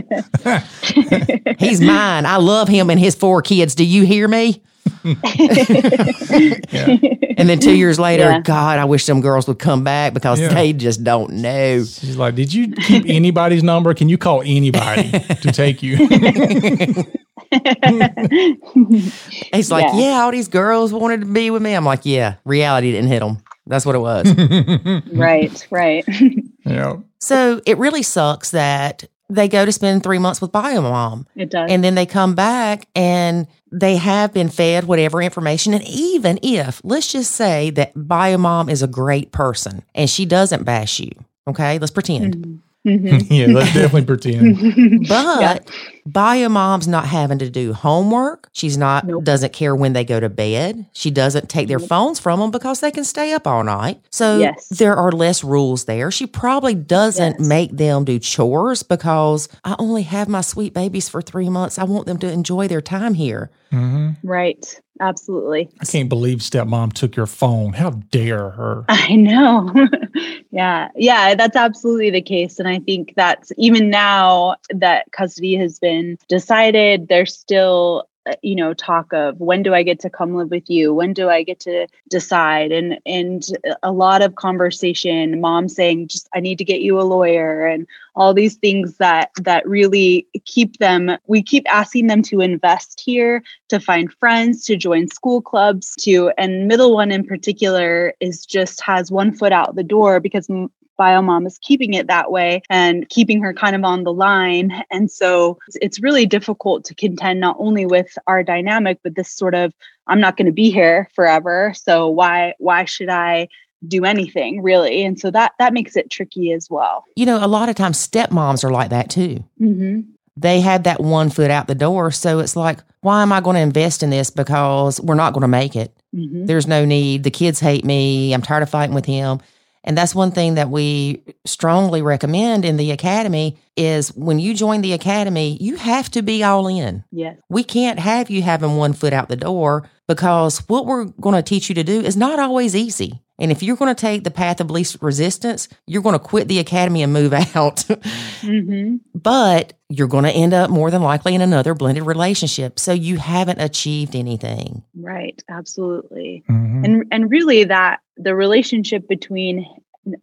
He's mine. I love him and his four kids. Do you hear me? Yeah. And then two years later, Yeah. God, I wish some girls would come back because Yeah. they just don't know. She's like, Did you keep anybody's number? Can you call anybody to take you? He's like, Yeah. yeah. all these girls wanted to be with me. I'm like, yeah, reality didn't hit them. That's what it was. right right yeah. so it really sucks that they go to spend three months with bio mom. it does and then they come back and they have been fed whatever information. And even if, let's just say that bio mom is a great person and she doesn't bash you, okay, let's pretend. Mhm. Yeah. Let's definitely pretend. But Bio mom's not having to do homework. She's not Nope. doesn't care when they go to bed. She doesn't take their phones from them because they can stay up all night. So Yes. there are less rules there. She probably doesn't Yes. make them do chores because I only have my sweet babies for 3 months. I want them to enjoy their time here. hmm Right. Absolutely. I can't believe stepmom took your phone. How dare her? I know. yeah. Yeah, that's absolutely the case. And I think that's even now that custody has been decided, there's still uh, you know talk of when do i get to come live with you? When do i get to decide? And and a lot of conversation mom saying just i need to get you a lawyer and all these things that that really keep them we keep asking them to invest here to find friends to join school clubs to and middle one in particular is just has one foot out the door because m- bio mom is keeping it that way and keeping her kind of on the line and so it's really difficult to contend not only with our dynamic but this sort of i'm not going to be here forever so why why should i do anything really and so that that makes it tricky as well You know, a lot of times stepmoms are like that too. mm-hmm. they have that one foot out the door. So it's like, why am I going to invest in this? Because we're not going to make it. Mm-hmm. There's no need. The kids hate me. I'm tired of fighting with him. And that's one thing that we strongly recommend in the academy is when you join the academy, you have to be all in. yes We can't have you having one foot out the door because what we're going to teach you to do is not always easy. And if you're going to take the path of least resistance, you're going to quit the academy and move out. mm-hmm. but you're going to end up more than likely in another blended relationship. So you haven't achieved anything. right absolutely Mhm. and and really that the relationship between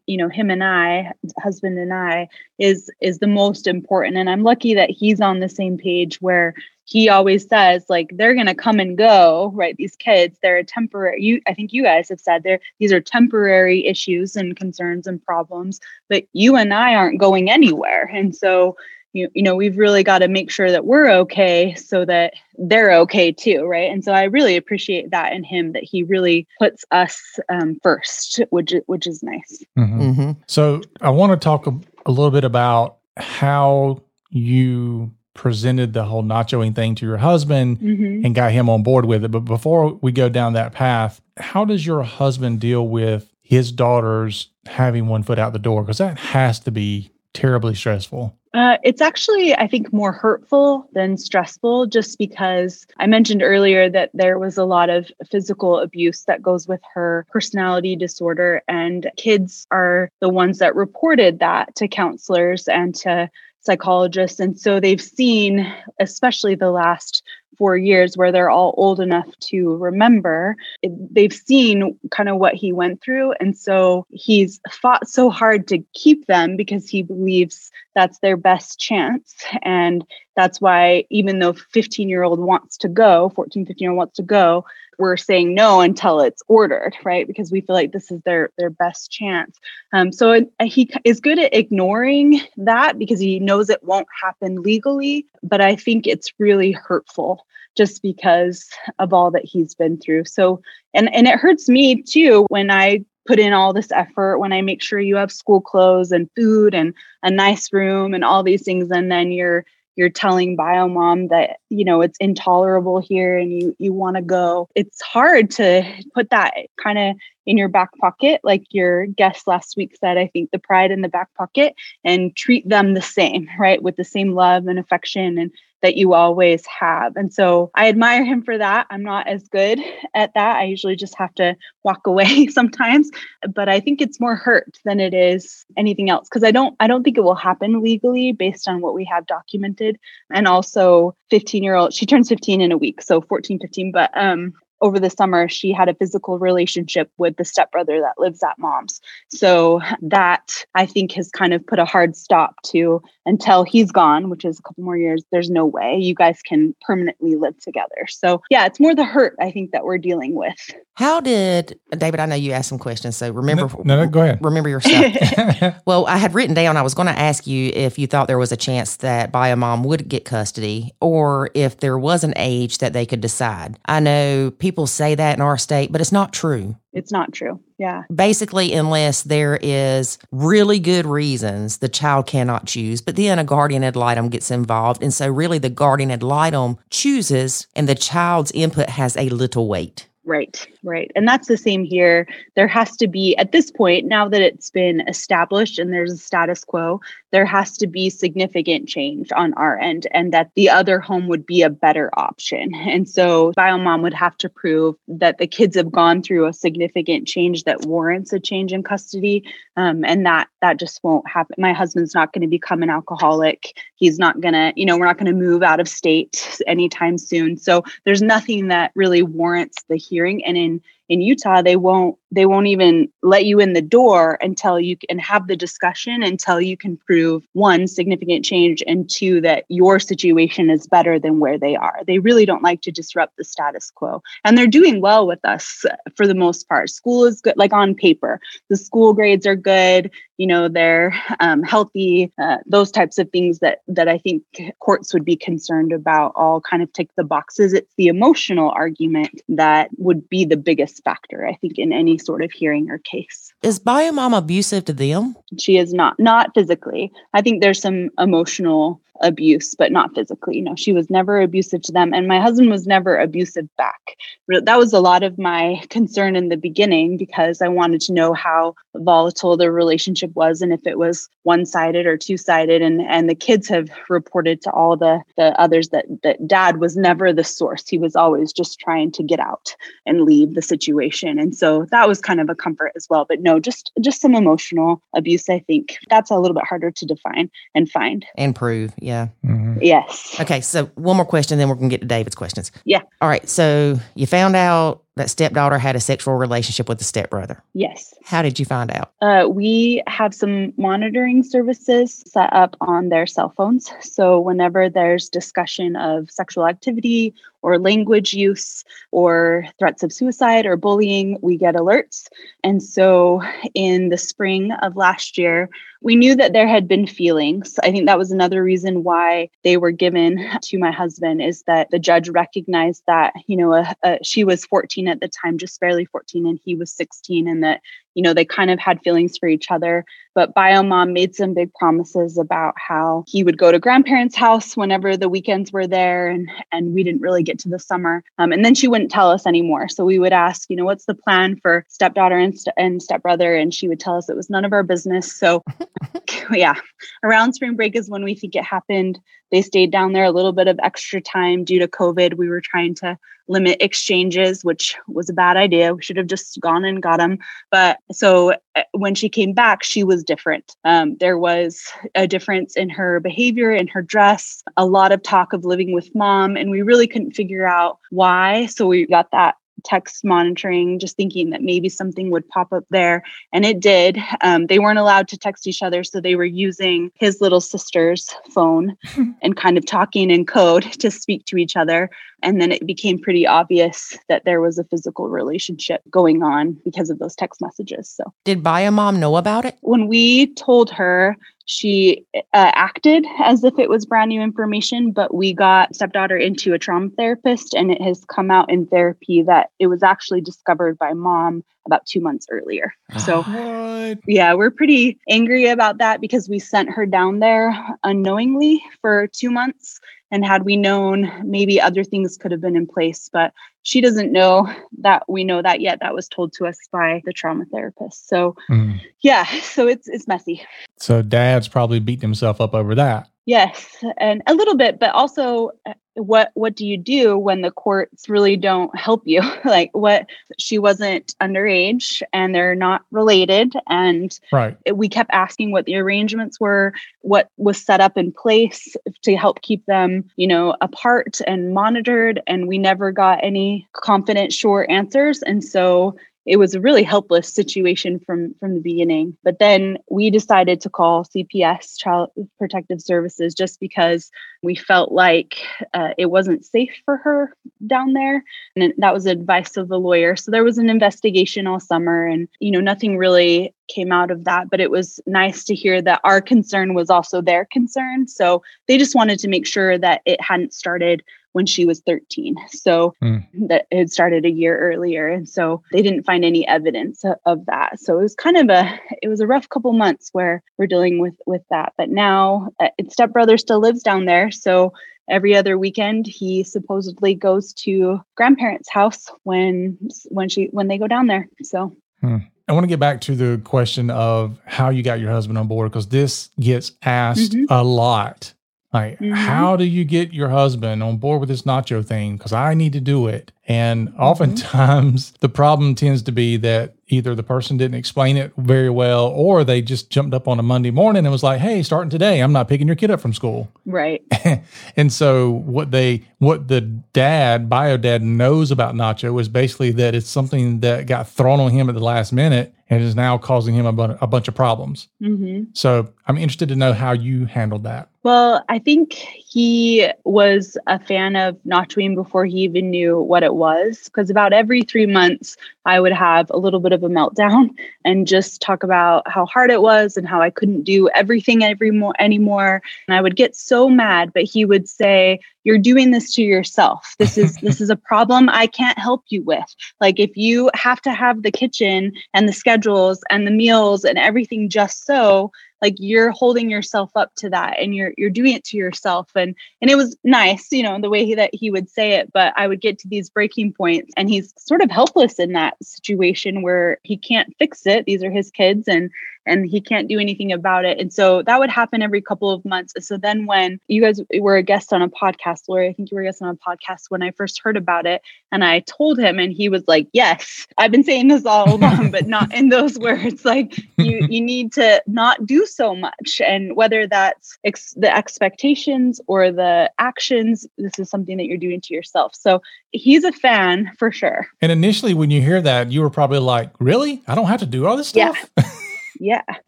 you know him and i husband and i is is the most important. And i'm lucky that he's on the same page where he always says like they're going to come and go right? These kids they're a temporary you i think you guys have said they're these are temporary issues and concerns and problems but you and i aren't going anywhere. And so you, you know we've really got to make sure that we're okay so that they're okay too right and so i really appreciate that in him that he really puts us um, first which is- which is nice Mhm. hmm So I want to talk a, a little bit about how you presented the whole nachoing thing to your husband mm-hmm. and got him on board with it. But before we go down that path, how does your husband deal with his daughters having one foot out the door? Because that has to be terribly stressful. Uh, it's actually, I think, more hurtful than stressful, just because I mentioned earlier that there was a lot of physical abuse that goes with her personality disorder. And kids are the ones that reported that to counselors and to psychologists. And so they've seen, especially the last four years where they're all old enough to remember, they've seen kind of what he went through. And so he's fought so hard to keep them because he believes that's their best chance. And that's why, even though 15 year old wants to go, 14, 15 year old wants to go, we're saying no until it's ordered, right? Because we feel like this is their their best chance. Um, so it, he is good at ignoring that because he knows it won't happen legally. But I think it's really hurtful just because of all that he's been through. So and and it hurts me too when I put in all this effort when I make sure you have school clothes and food and a nice room and all these things and then you're you're telling biomom that you know it's intolerable here and you you want to go it's hard to put that kind of in your back pocket like your guest last week said i think the pride in the back pocket and treat them the same right with the same love and affection and that you always have. And so i admire him for that. I'm not as good at that. I usually just have to walk away sometimes but i think it's more hurt than it is anything else because i don't i don't think it will happen legally based on what we have documented. And also 15 year old she turns 15 in a week so 14 15 but um over the summer she had a physical relationship with the stepbrother that lives at mom's so that i think has kind of put a hard stop to until he's gone which is a couple more years there's no way you guys can permanently live together so yeah it's more the hurt i think that we're dealing with How did David? I know you asked some questions, so remember. No, no, go ahead. Remember your stuff. well, I had written down. I was going to ask you if you thought there was a chance that Biomom would get custody, or if there was an age that they could decide. I know people people say that in our state, but it's not true. It's not true. Yeah. Basically, unless there is really good reasons the child cannot choose, but then a guardian ad litem gets involved. And so, really, the guardian ad litem chooses, and the child's input has a little weight. Right, right. And that's the same here. There has to be, at this point, now that it's been established and there's a status quo, there has to be significant change on our end and that the other home would be a better option. And so biomom would have to prove that the kids have gone through a significant change that warrants a change in custody. Um, and that that just won't happen. My husband's not going to become an alcoholic. He's not going to, you know, we're not going to move out of state anytime soon. So there's nothing that really warrants the hearing. And in in Utah, they won't they won't even let you in the door until you can have the discussion until you can prove one significant change and two that your situation is better than where they are. They really don't like to disrupt the status quo. And they're doing well with us for the most part. School is good like on paper. The school grades are good, you know, they're um, healthy, uh, those types of things that that I think courts would be concerned about all kind of tick the boxes. It's the emotional argument that would be the biggest factor, I think, in any sort of hearing her case. Is biomom abusive to them? She is not, not physically. I think there's some emotional abuse, but not physically. You know, she was never abusive to them. And my husband was never abusive back. That was a lot of my concern in the beginning because I wanted to know how volatile the relationship was and if it was one-sided or two-sided. And and the kids have reported to all the the others that that dad was never the source. He was always just trying to get out and leave the situation. And so that was kind of a comfort as well. But no, just just some emotional abuse, I think. That's a little bit harder to define and find. And prove. Yeah. Yeah. Mm-hmm. Yes. Okay. So one more question, then we're going to get to David's questions. Yeah. All right. So you found out that stepdaughter had a sexual relationship with the stepbrother. Yes. How did you find out? Uh, we have some monitoring services set up on their cell phones. So whenever there's discussion of sexual activity or language use or threats of suicide or bullying, we get alerts. And so in the spring of last year, we knew that there had been feelings. I think that was another reason why they were given to my husband is that the judge recognized that, you know, a, a, she was 14 at the time, just barely 14, and he was 16, and that you know, they kind of had feelings for each other. But Biomom made some big promises about how he would go to grandparents' house whenever the weekends were there, and and we didn't really get to the summer. Um, and then she wouldn't tell us anymore. So we would ask, you know, what's the plan for stepdaughter and, st- and stepbrother, and she would tell us it was none of our business. So yeah, around spring break is when we think it happened. They stayed down there a little bit of extra time due to COVID. We were trying to limit exchanges, which was a bad idea. We should have just gone and got them. But so uh, when she came back, she was different. Um, there was a difference in her behavior, in her dress, a lot of talk of living with mom, and we really couldn't figure out why. So we got that text monitoring, just thinking that maybe something would pop up there. And it did. Um, they weren't allowed to text each other. So they were using his little sister's phone and kind of talking in code to speak to each other. And then it became pretty obvious that there was a physical relationship going on because of those text messages. So, did Biomom know about it? When we told her, she uh, acted as if it was brand new information, but we got stepdaughter into a trauma therapist, and it has come out in therapy that it was actually discovered by mom about two months earlier. So, what? yeah, we're pretty angry about that because we sent her down there unknowingly for two months and had we known, maybe other things could have been in place. But she doesn't know that we know that yet. That was told to us by the trauma therapist. So mm. yeah, so it's it's messy. So dad's probably beating himself up over that. Yes, and a little bit, but also uh, what what do you do when the courts really don't help you? like what she wasn't underage and they're not related and right. we kept asking what the arrangements were, what was set up in place to help keep them, you know, apart and monitored and we never got any confident sure answers and so it was a really helpless situation from from the beginning. But then we decided to call cps child protective services just because we felt like uh, it wasn't safe for her down there. And that was advice of the lawyer. So there was an investigation all summer and you know nothing really came out of that. But it was nice to hear that our concern was also their concern. So they just wanted to make sure that it hadn't started when she was 13. So Mm. that it started a year earlier. And so they didn't find any evidence of, that. So it was kind of a it was a rough couple months where we're dealing with with that. But now uh, its stepbrother still lives down there. So every other weekend he supposedly goes to grandparents' house when when she when they go down there. So I want to get back to the question of how you got your husband on board because this gets asked Mhm. a lot. Like, Mhm. how do you get your husband on board with this nacho thing? Because I need to do it. And Mm-hmm. oftentimes the problem tends to be that either the person didn't explain it very well or they just jumped up on a Monday morning and was like, hey, starting today, I'm not picking your kid up from school. right. and so what they what the dad bio dad knows about nacho is basically that it's something that got thrown on him at the last minute and is now causing him a, bu- a bunch of problems hmm so i'm interested to know how you handled that Well, I think he was a fan of nachoing before he even knew what it was. Because about every three months, I would have a little bit of a meltdown and just talk about how hard it was and how I couldn't do everything every more anymore. And I would get so mad, but he would say, "You're doing this to yourself. This is this is a problem I can't help you with. Like if you have to have the kitchen and the schedules and the meals and everything just so." Like you're holding yourself up to that and you're you're doing it to yourself. And and it was nice you know the way he, that he would say it but i would get to these breaking points and he's sort of helpless in that situation where he can't fix it. These are his kids and and he can't do anything about it. And so that would happen every couple of months. So then when you guys were a guest on a podcast lori i think you were a guest on a podcast when i first heard about it and i told him and he was like yes i've been saying this all along but not in those words. Like you you need to not do so much. And whether that's ex- the expectations or the actions this is something that you're doing to yourself. So he's a fan for sure. And initially when you hear that you were probably like really? I don't have to do all this stuff? yeah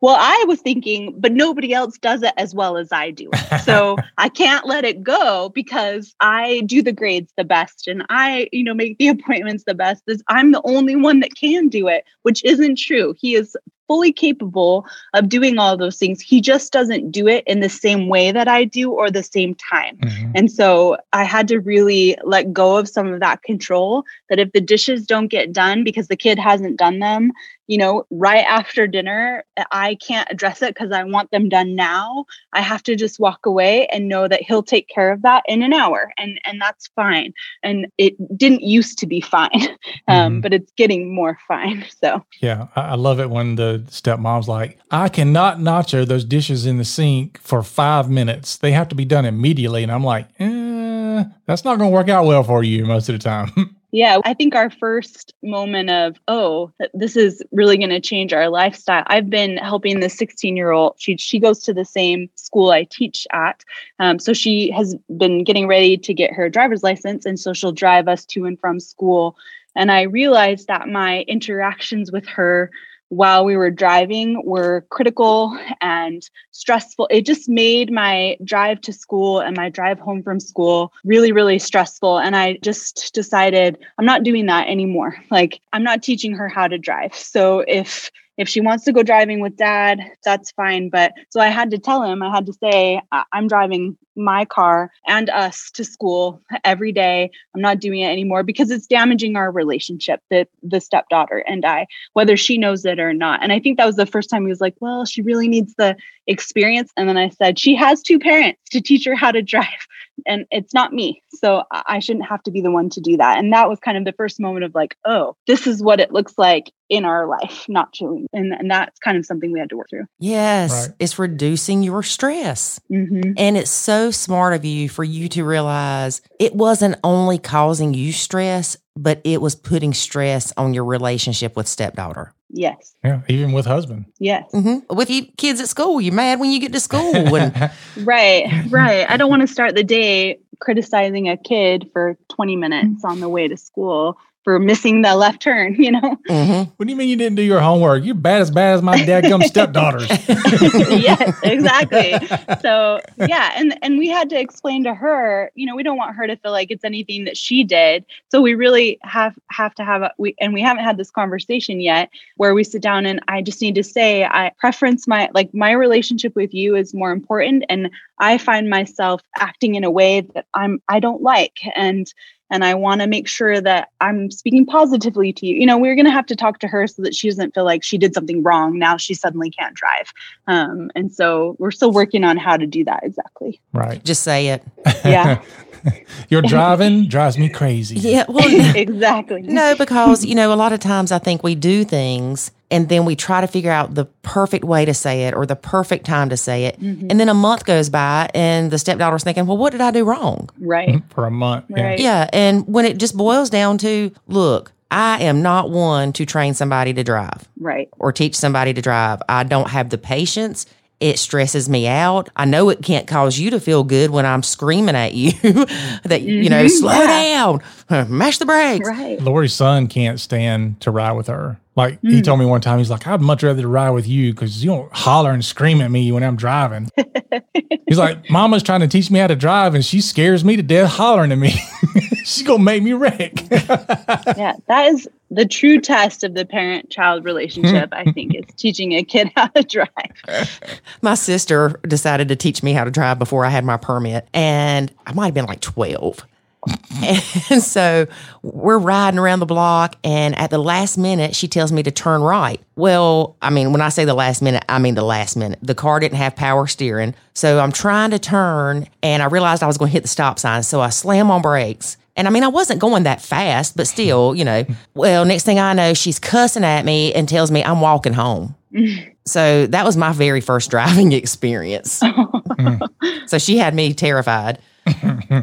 well i was thinking but nobody else does it as well as i do it. So i can't let it go because i do the grades the best and i you know make the appointments the best This- i'm the only one that can do it which isn't true. He is fully capable of doing all those things. He just doesn't do it in the same way that i do or the same time. Mhm. and so I had to really let go of some of that control that if the dishes don't get done because the kid hasn't done them, you know, right after dinner, I can't address it because I want them done now. I have to just walk away and know that he'll take care of that in an hour and and that's fine. And it didn't used to be fine. Um, Mhm. but it's getting more fine. So Yeah, I, I love it when the stepmom's like, I cannot nacho those dishes in the sink for five minutes. They have to be done immediately. And I'm like, eh, that's not going to work out well for you most of the time. Yeah, I think our first moment of, oh, this is really going to change our lifestyle. I've been helping this 16 year old. She she goes to the same school I teach at, um, so she has been getting ready to get her driver's license, and so she'll drive us to and from school. And I realized that my interactions with her while we were driving were critical and stressful. It just made my drive to school and my drive home from school really, really stressful. And I just decided I'm not doing that anymore. Like, I'm not teaching her how to drive. So if if she wants to go driving with dad, that's fine. But so I had to tell him, I had to say, "I- I'm driving my car and us to school every day. I'm not doing it anymore because it's damaging our relationship, the the stepdaughter and I, whether she knows it or not. And I think that was the first time he was like, Well, she really needs the experience. And then I said, She has two parents to teach her how to drive. And it's not me. So I I shouldn't have to be the one to do that. And that was kind of the first moment of like, oh, this is what it looks like in our life, nachoing. And, and that's kind of something we had to work through. Yes, Right. it's reducing your stress. Mm-hmm. And it's so smart of you for you to realize it wasn't only causing you stress, but it was putting stress on your relationship with stepdaughter. Yes. yeah, even with husband. Yes. hmm With you kids at school, you're mad when you get to school. And Right. Right. I don't want to start the day criticizing a kid for 20 minutes on the way to school for missing the left turn, you know? Mhm. what do you mean you didn't do your homework? You're bad as bad as my dadgum stepdaughters. yes, exactly. So yeah, and and we had to explain to her, you know, we don't want her to feel like it's anything that she did. So we really have have to have a we and we haven't had this conversation yet where we sit down and I just need to say I preference my like my relationship with you is more important and I find myself acting in a way that I'm I don't like and and I want to make sure that I'm speaking positively to you. You know, we're going to have to talk to her so that she doesn't feel like she did something wrong. Now she suddenly can't drive. Um, and so we're still working on how to do that exactly. Right. Just say it. Yeah. Your driving drives me crazy. Yeah. Well, exactly. no, because, you know, a lot of times I think we do things and then we try to figure out the perfect way to say it or the perfect time to say it. Mhm. And then a month goes by and the stepdaughter's thinking, well, what did I do wrong? Right. For a month. yeah. Right. Yeah. And when it just boils down to, look, I am not one to train somebody to drive Right. or teach somebody to drive. I don't have the patience. It stresses me out. I know it can't cause you to feel good when I'm screaming at you that, you know, Mhm. slow Yeah. down, mash the brakes. Right. Lori's son can't stand to ride with her. Like he Mm. told me one time, he's like, I'd much rather ride with you because you don't holler and scream at me when I'm driving. he's like, Mama's trying to teach me how to drive and she scares me to death hollering at me. She's gonna make me wreck. Yeah. That is the true test of the parent child relationship, I think, is teaching a kid how to drive. My sister decided to teach me how to drive before I had my permit, and I might have been like 12. and so we're riding around the block, and at the last minute, she tells me to turn right. Well, I mean, when I say the last minute, I mean the last minute. The car didn't have power steering. So I'm trying to turn, and I realized I was going to hit the stop sign. So I slam on brakes. And I mean, I wasn't going that fast, but still, you know. Well, next thing I know, she's cussing at me and tells me I'm walking home. So that was my very first driving experience. so she had me terrified.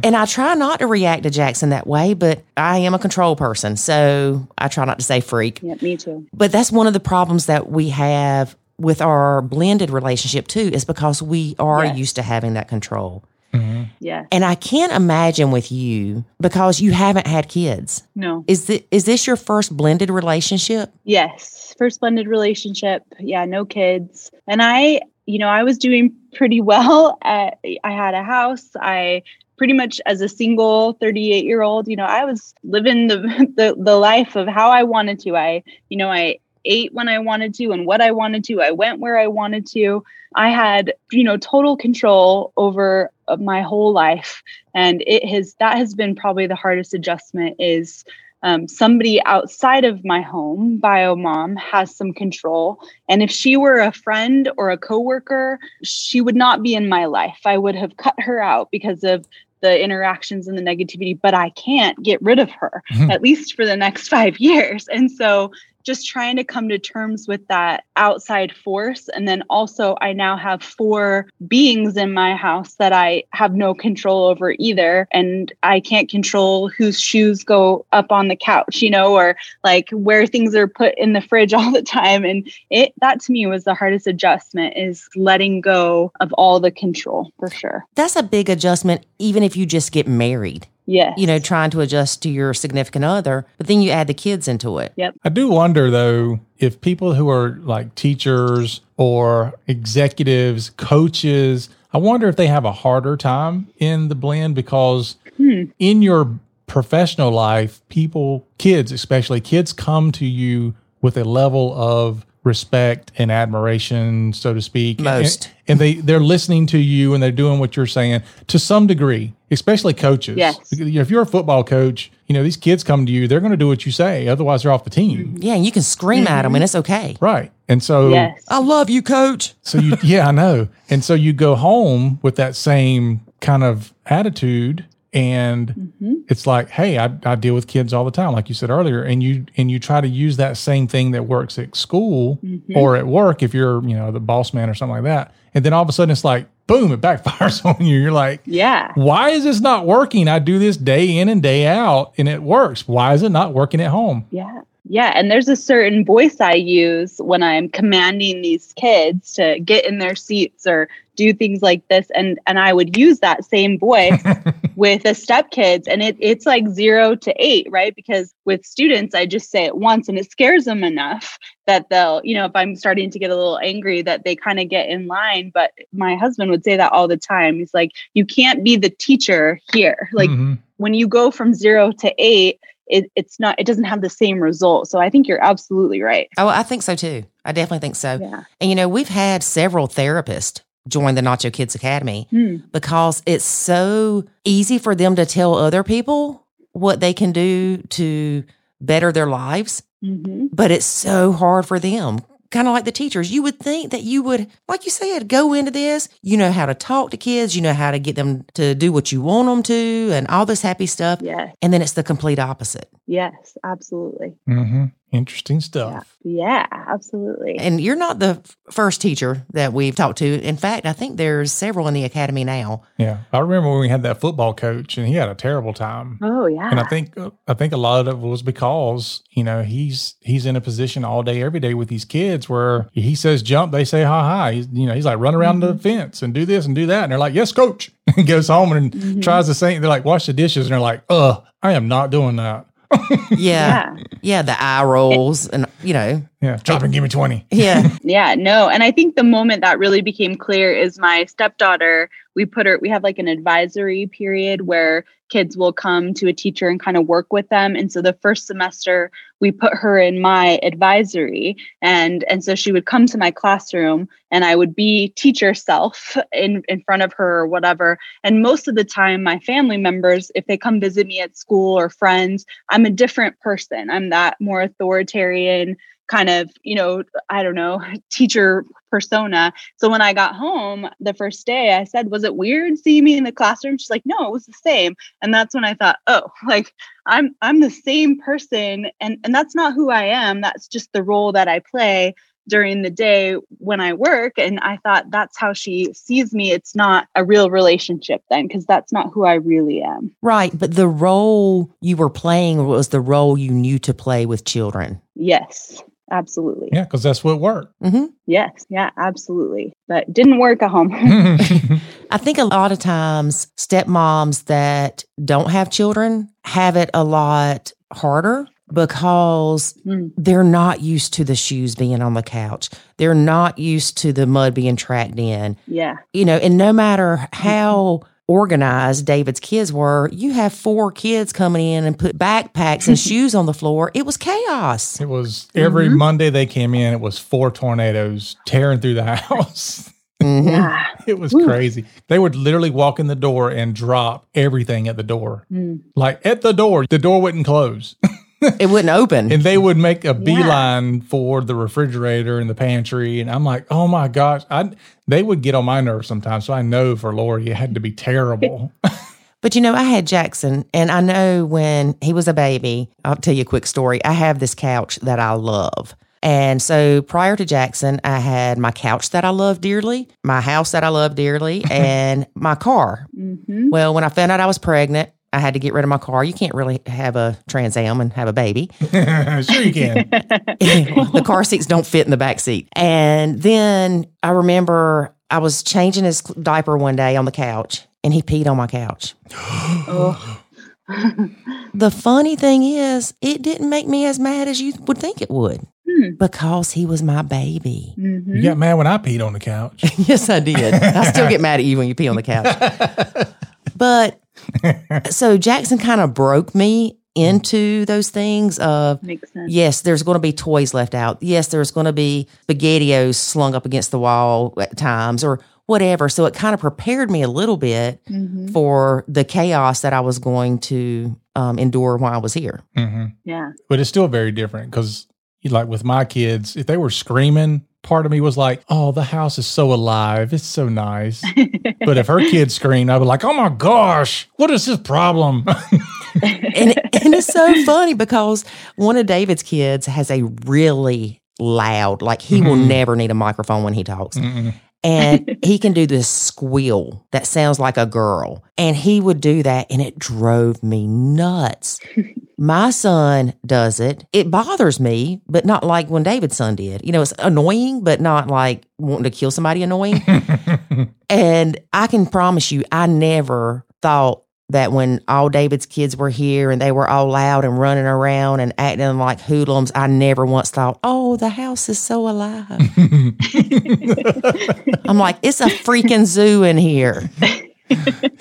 And I try not to react to Jackson that way, but I am a control person. So I try not to say freak. Yeah, me too. But that's one of the problems that we have with our blended relationship too, is because we are Yes. used to having that control. Mm-hmm. Yeah. And I can't imagine with you because you haven't had kids. No. Is this, is this your first blended relationship? Yes. First blended relationship. Yeah, no kids. And I, you know, I was doing pretty well. At, I had a house. I pretty much as a single 38 year old, you know, I was living the, the the life of how I wanted to. I, you know, I ate when I wanted to and what I wanted to. I went where I wanted to. I had, you know, total control over uh, my whole life. And it has that has been probably the hardest adjustment is um, somebody outside of my home, bio mom, has some control. And if she were a friend or a coworker, she would not be in my life. I would have cut her out because of the interactions and the negativity, but I can't get rid of her, Mhm. at least for the next five years. And so just trying to come to terms with that outside force. And then also, I now have four beings in my house that I have no control over either. And I can't control whose shoes go up on the couch, you know, or like where things are put in the fridge all the time. And it, that to me was the hardest adjustment is letting go of all the control for sure. That's a big adjustment, even if you just get married. Yes. you know, trying to adjust to your significant other, but then you add the kids into it. Yep. I do wonder though if people who are like teachers or executives, coaches, I wonder if they have a harder time in the blend because Hmm. in your professional life, people, kids especially, kids come to you with a level of respect and admiration, so to speak. Most. And, and they, they're listening to you and they're doing what you're saying to some degree, especially coaches. Yes. If you're a football coach, you know, these kids come to you, they're going to do what you say. Otherwise, they're off the team. Yeah, and you can scream at them and it's okay. Right. And so, Yes. I love you, coach. so you, yeah, I know. And so you go home with that same kind of attitude and mm-hmm. it's like, hey, I, I deal with kids all the time, like you said earlier, and you and you try to use that same thing that works at school mm-hmm. or at work if you're, you know, the boss man or something like that. And then all of a sudden it's like, boom, it backfires on you. You're like, Yeah. why is this not working? I do this day in and day out and it works. Why is it not working at home? Yeah. Yeah. And there's a certain voice I use when I'm commanding these kids to get in their seats or do things like this. And and I would use that same voice with the step kids. And it, it's like zero to eight, right? Because with students, I just say it once and it scares them enough that they'll, you know, if I'm starting to get a little angry, that they kind of get in line. But my husband would say that all the time. He's like, you can't be the teacher here. Like Mhm. when you go from zero to eight, it, it's not it doesn't have the same result so i think you're absolutely right Oh, I think so too. I definitely think so. yeah And you know, we've had several therapists join the Nacho Kids Academy Hmm. because it's so easy for them to tell other people what they can do to better their lives, hmm but it's so hard for them. Kind of like the teachers. You would think that you would, like you said, go into this. You know how to talk to kids, you know how to get them to do what you want them to, and all this happy stuff. Yeah. And then it's the complete opposite. Yes. Absolutely. hmm Interesting stuff. Yeah. Absolutely. And you're not the first teacher that we've talked to. In fact, I think there's several in the academy now. Yeah. I remember when we had that football coach and he had a terrible time. oh yeah. And I think uh, I think a lot of it was because you know he's he's in a position all day every day with these kids where he says jump, they say hi hi. He's, you know he's like run around the fence and do this and do that, and they're like yes coach. and goes home and Mhm. tries the same. They're like wash the dishes, and they're like uh I am not doing that. Yeah. yeah. Yeah. The eye rolls and, you know, Yeah, chop and give me twenty. yeah. Yeah, no. And I think the moment that really became clear is my stepdaughter. We put her, we have like an advisory period where kids will come to a teacher and kind of work with them. And so the first semester we put her in my advisory and and so she would come to my classroom and I would be teacher self in in front of her or whatever. And most of the time my family members if they come visit me at school or friends, I'm a different person. I'm that more authoritarian kind of, you know, I don't know, teacher persona. So when I got home the first day, I said, Was it weird seeing me in the classroom? She's like, No, it was the same. And that's when I thought, Oh, like I'm I'm the same person. And and that's not who I am. That's just the role that I play during the day when I work. And I thought that's how she sees me. It's not a real relationship then, because that's not who I really am. Right. But the role you were playing was the role you knew to play with children. Yes, absolutely. Yeah, because that's what worked. hmm Yes, yeah, absolutely. But didn't work at home. I think a lot of times stepmoms that don't have children have it a lot harder because Mm. they're not used to the shoes being on the couch. They're not used to the mud being tracked in. yeah. You know, and no matter how organized David's kids were, you have four kids coming in and put backpacks and shoes on the floor. It was chaos. it was every Monday they came in. It was four tornadoes tearing through the house. Mhm. Yeah. It was Whew. crazy. They would literally walk in the door and drop everything at the door. Mm. Like at the door, the door wouldn't close. It wouldn't open. and they would make a Yeah. beeline for the refrigerator and the pantry. And I'm like, oh my gosh. I they would get on my nerves sometimes. So I know for Lori it had to be terrible. But you know, I had Jackson, and I know when he was a baby, I'll tell you a quick story. I have this couch that I love. And so prior to Jackson, I had my couch that I love dearly, my house that I love dearly, and my car. hmm Well, when I found out I was pregnant, I had to get rid of my car. You can't really have a Trans Am and have a baby. sure you can. the car seats don't fit in the back seat. And then I remember I was changing his diaper one day on the couch and he peed on my couch. Oh. The funny thing is, it didn't make me as mad as you would think it would Hmm. because he was my baby. Mhm. You got mad when I peed on the couch. yes, I did. I still get mad at you when you pee on the couch. But so Jackson kind of broke me into those things of Makes sense. yes, there's going to be toys left out. Yes, there's going to be SpaghettiOs slung up against the wall at times or whatever. So it kind of prepared me a little bit Mhm. for the chaos that I was going to um, endure while I was here. hmm Yeah. But it's still very different because, like with my kids, if they were screaming, part of me was like, "Oh, the house is so alive. It's so nice." but if her kids screamed, I'd be like, "Oh my gosh, what is this problem?" and, and it's so funny because one of David's kids has a really loud, like he will Mhm. never need a microphone when he talks. Mm-mm. And he can do this squeal that sounds like a girl. And he would do that and it drove me nuts. My son does it. It bothers me, but not like when David's son did. You know, it's annoying, but not like wanting to kill somebody annoying. And I can promise you, I never thought that when all David's kids were here and they were all loud and running around and acting like hoodlums, I never once thought, oh, the house is so alive. I'm like, it's a freaking zoo in here.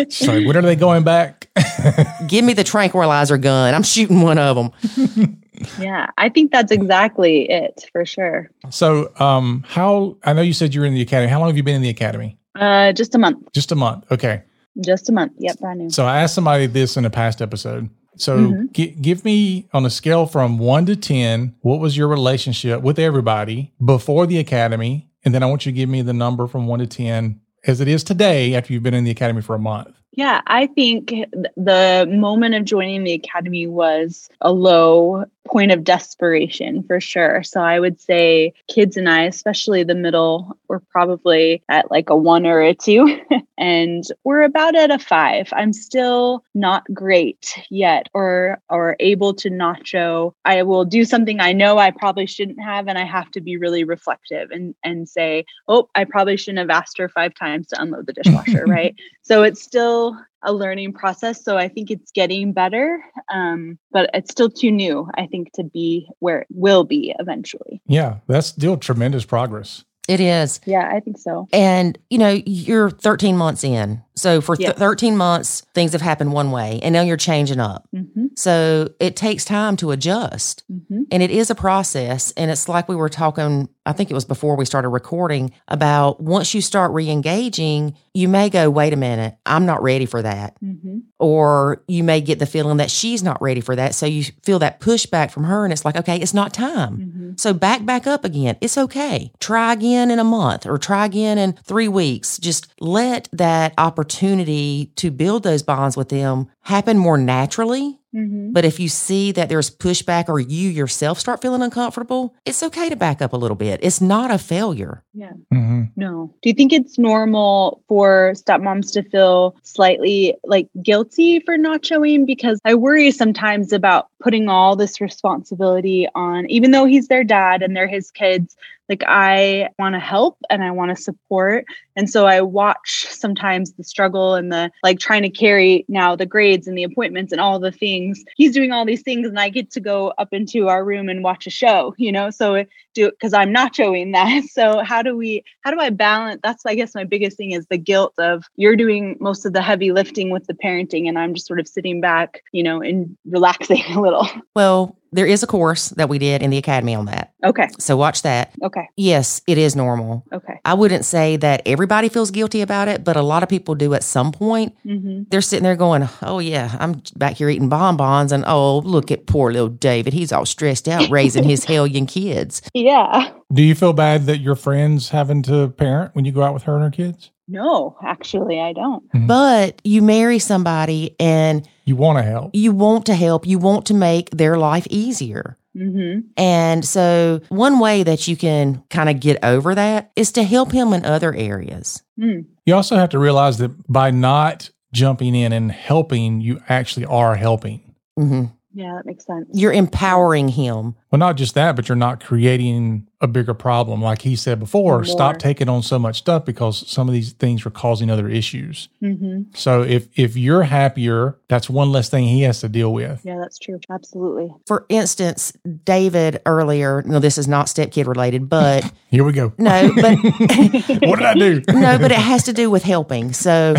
She's like, "When are they going back?" Give me the tranquilizer gun. I'm shooting one of them. yeah. I think that's exactly it for sure. so, um, how? I know you said you were in the academy. How long have you been in the academy? Uh, just a month. Just a month. Okay. Just a month. Yep, brand new. So I asked somebody this in a past episode. So Mhm. gi- give me on a scale from one to 10, what was your relationship with everybody before the academy? And then I want you to give me the number from one to 10 as it is today after you've been in the academy for a month. Yeah, I think th- the moment of joining the academy was a low point of desperation for sure. So I would say kids and I, especially the middle, were probably at like a one or a two, and we're about at a five. I'm still not great yet, or or able to nacho. I will do something I know I probably shouldn't have, and I have to be really reflective and and say, oh, I probably shouldn't have asked her five times to unload the dishwasher, right? So it's still a learning process. So I think it's getting better, um, but it's still too new, I think, to be where it will be eventually. Yeah, that's still tremendous progress. It is. Yeah, I think so. And, you know, you're 13 months in. So for th- 13 months, things have happened one way, and now you're changing up. hmm So it takes time to adjust. hmm And it is a process. And it's like we were talking, I think it was before we started recording, about once you start re engaging, you may go, wait a minute, I'm not ready for that. hmm Or you may get the feeling that she's not ready for that. So you feel that pushback from her, and it's like, okay, it's not time. Hmm So back back up again. It's okay. Try again in a month or try again in 3 weeks. Just let that opportunity to build those bonds with them happen more naturally. Hmm But if you see that there's pushback or you yourself start feeling uncomfortable, it's okay to back up a little bit. It's not a failure. Yeah. Mm-hmm. No. Do you think it's normal for stepmoms to feel slightly like guilty for nachoing? Because I worry sometimes about putting all this responsibility on, even though he's their dad and they're his kids. Like, I want to help and I want to support. And so I watch sometimes the struggle and the like trying to carry now the grades and the appointments and all the things. He's doing all these things, and I get to go up into our room and watch a show, you know? So do because I'm nachoing that. So how do we how do I balance that's I guess my biggest thing is the guilt of you're doing most of the heavy lifting with the parenting and I'm just sort of sitting back, you know, and relaxing a little. Well, there is a course that we did in the academy on that. Okay. So watch that. Okay. Yes, it is normal. Okay. I wouldn't say that everybody feels guilty about it, but a lot of people do at some point. hmm They're sitting there going, Oh, yeah, I'm back here eating bonbons. And oh, look at poor little David. He's all stressed out raising his hellion kids. Yeah. Do you feel bad that your friends having to parent when you go out with her and her kids? No, actually I don't. But you marry somebody and You want to help. you want to help, you want to make their life easier. hmm And so, one way that you can kind of get over that is to help him in other areas. Mm. You also have to realize that by not jumping in and helping, you actually are helping. hmm Yeah, that makes sense. You're empowering him. Well, not just that, but you're not creating a bigger problem. Like he said before, More. stop taking on so much stuff because some of these things are causing other issues. hmm So if if you're happier, that's one less thing he has to deal with. Yeah, that's true. Absolutely. For instance, David earlier, no, this is not stepkid related, but Here we go. no, but what did I do? no, but it has to do with helping. So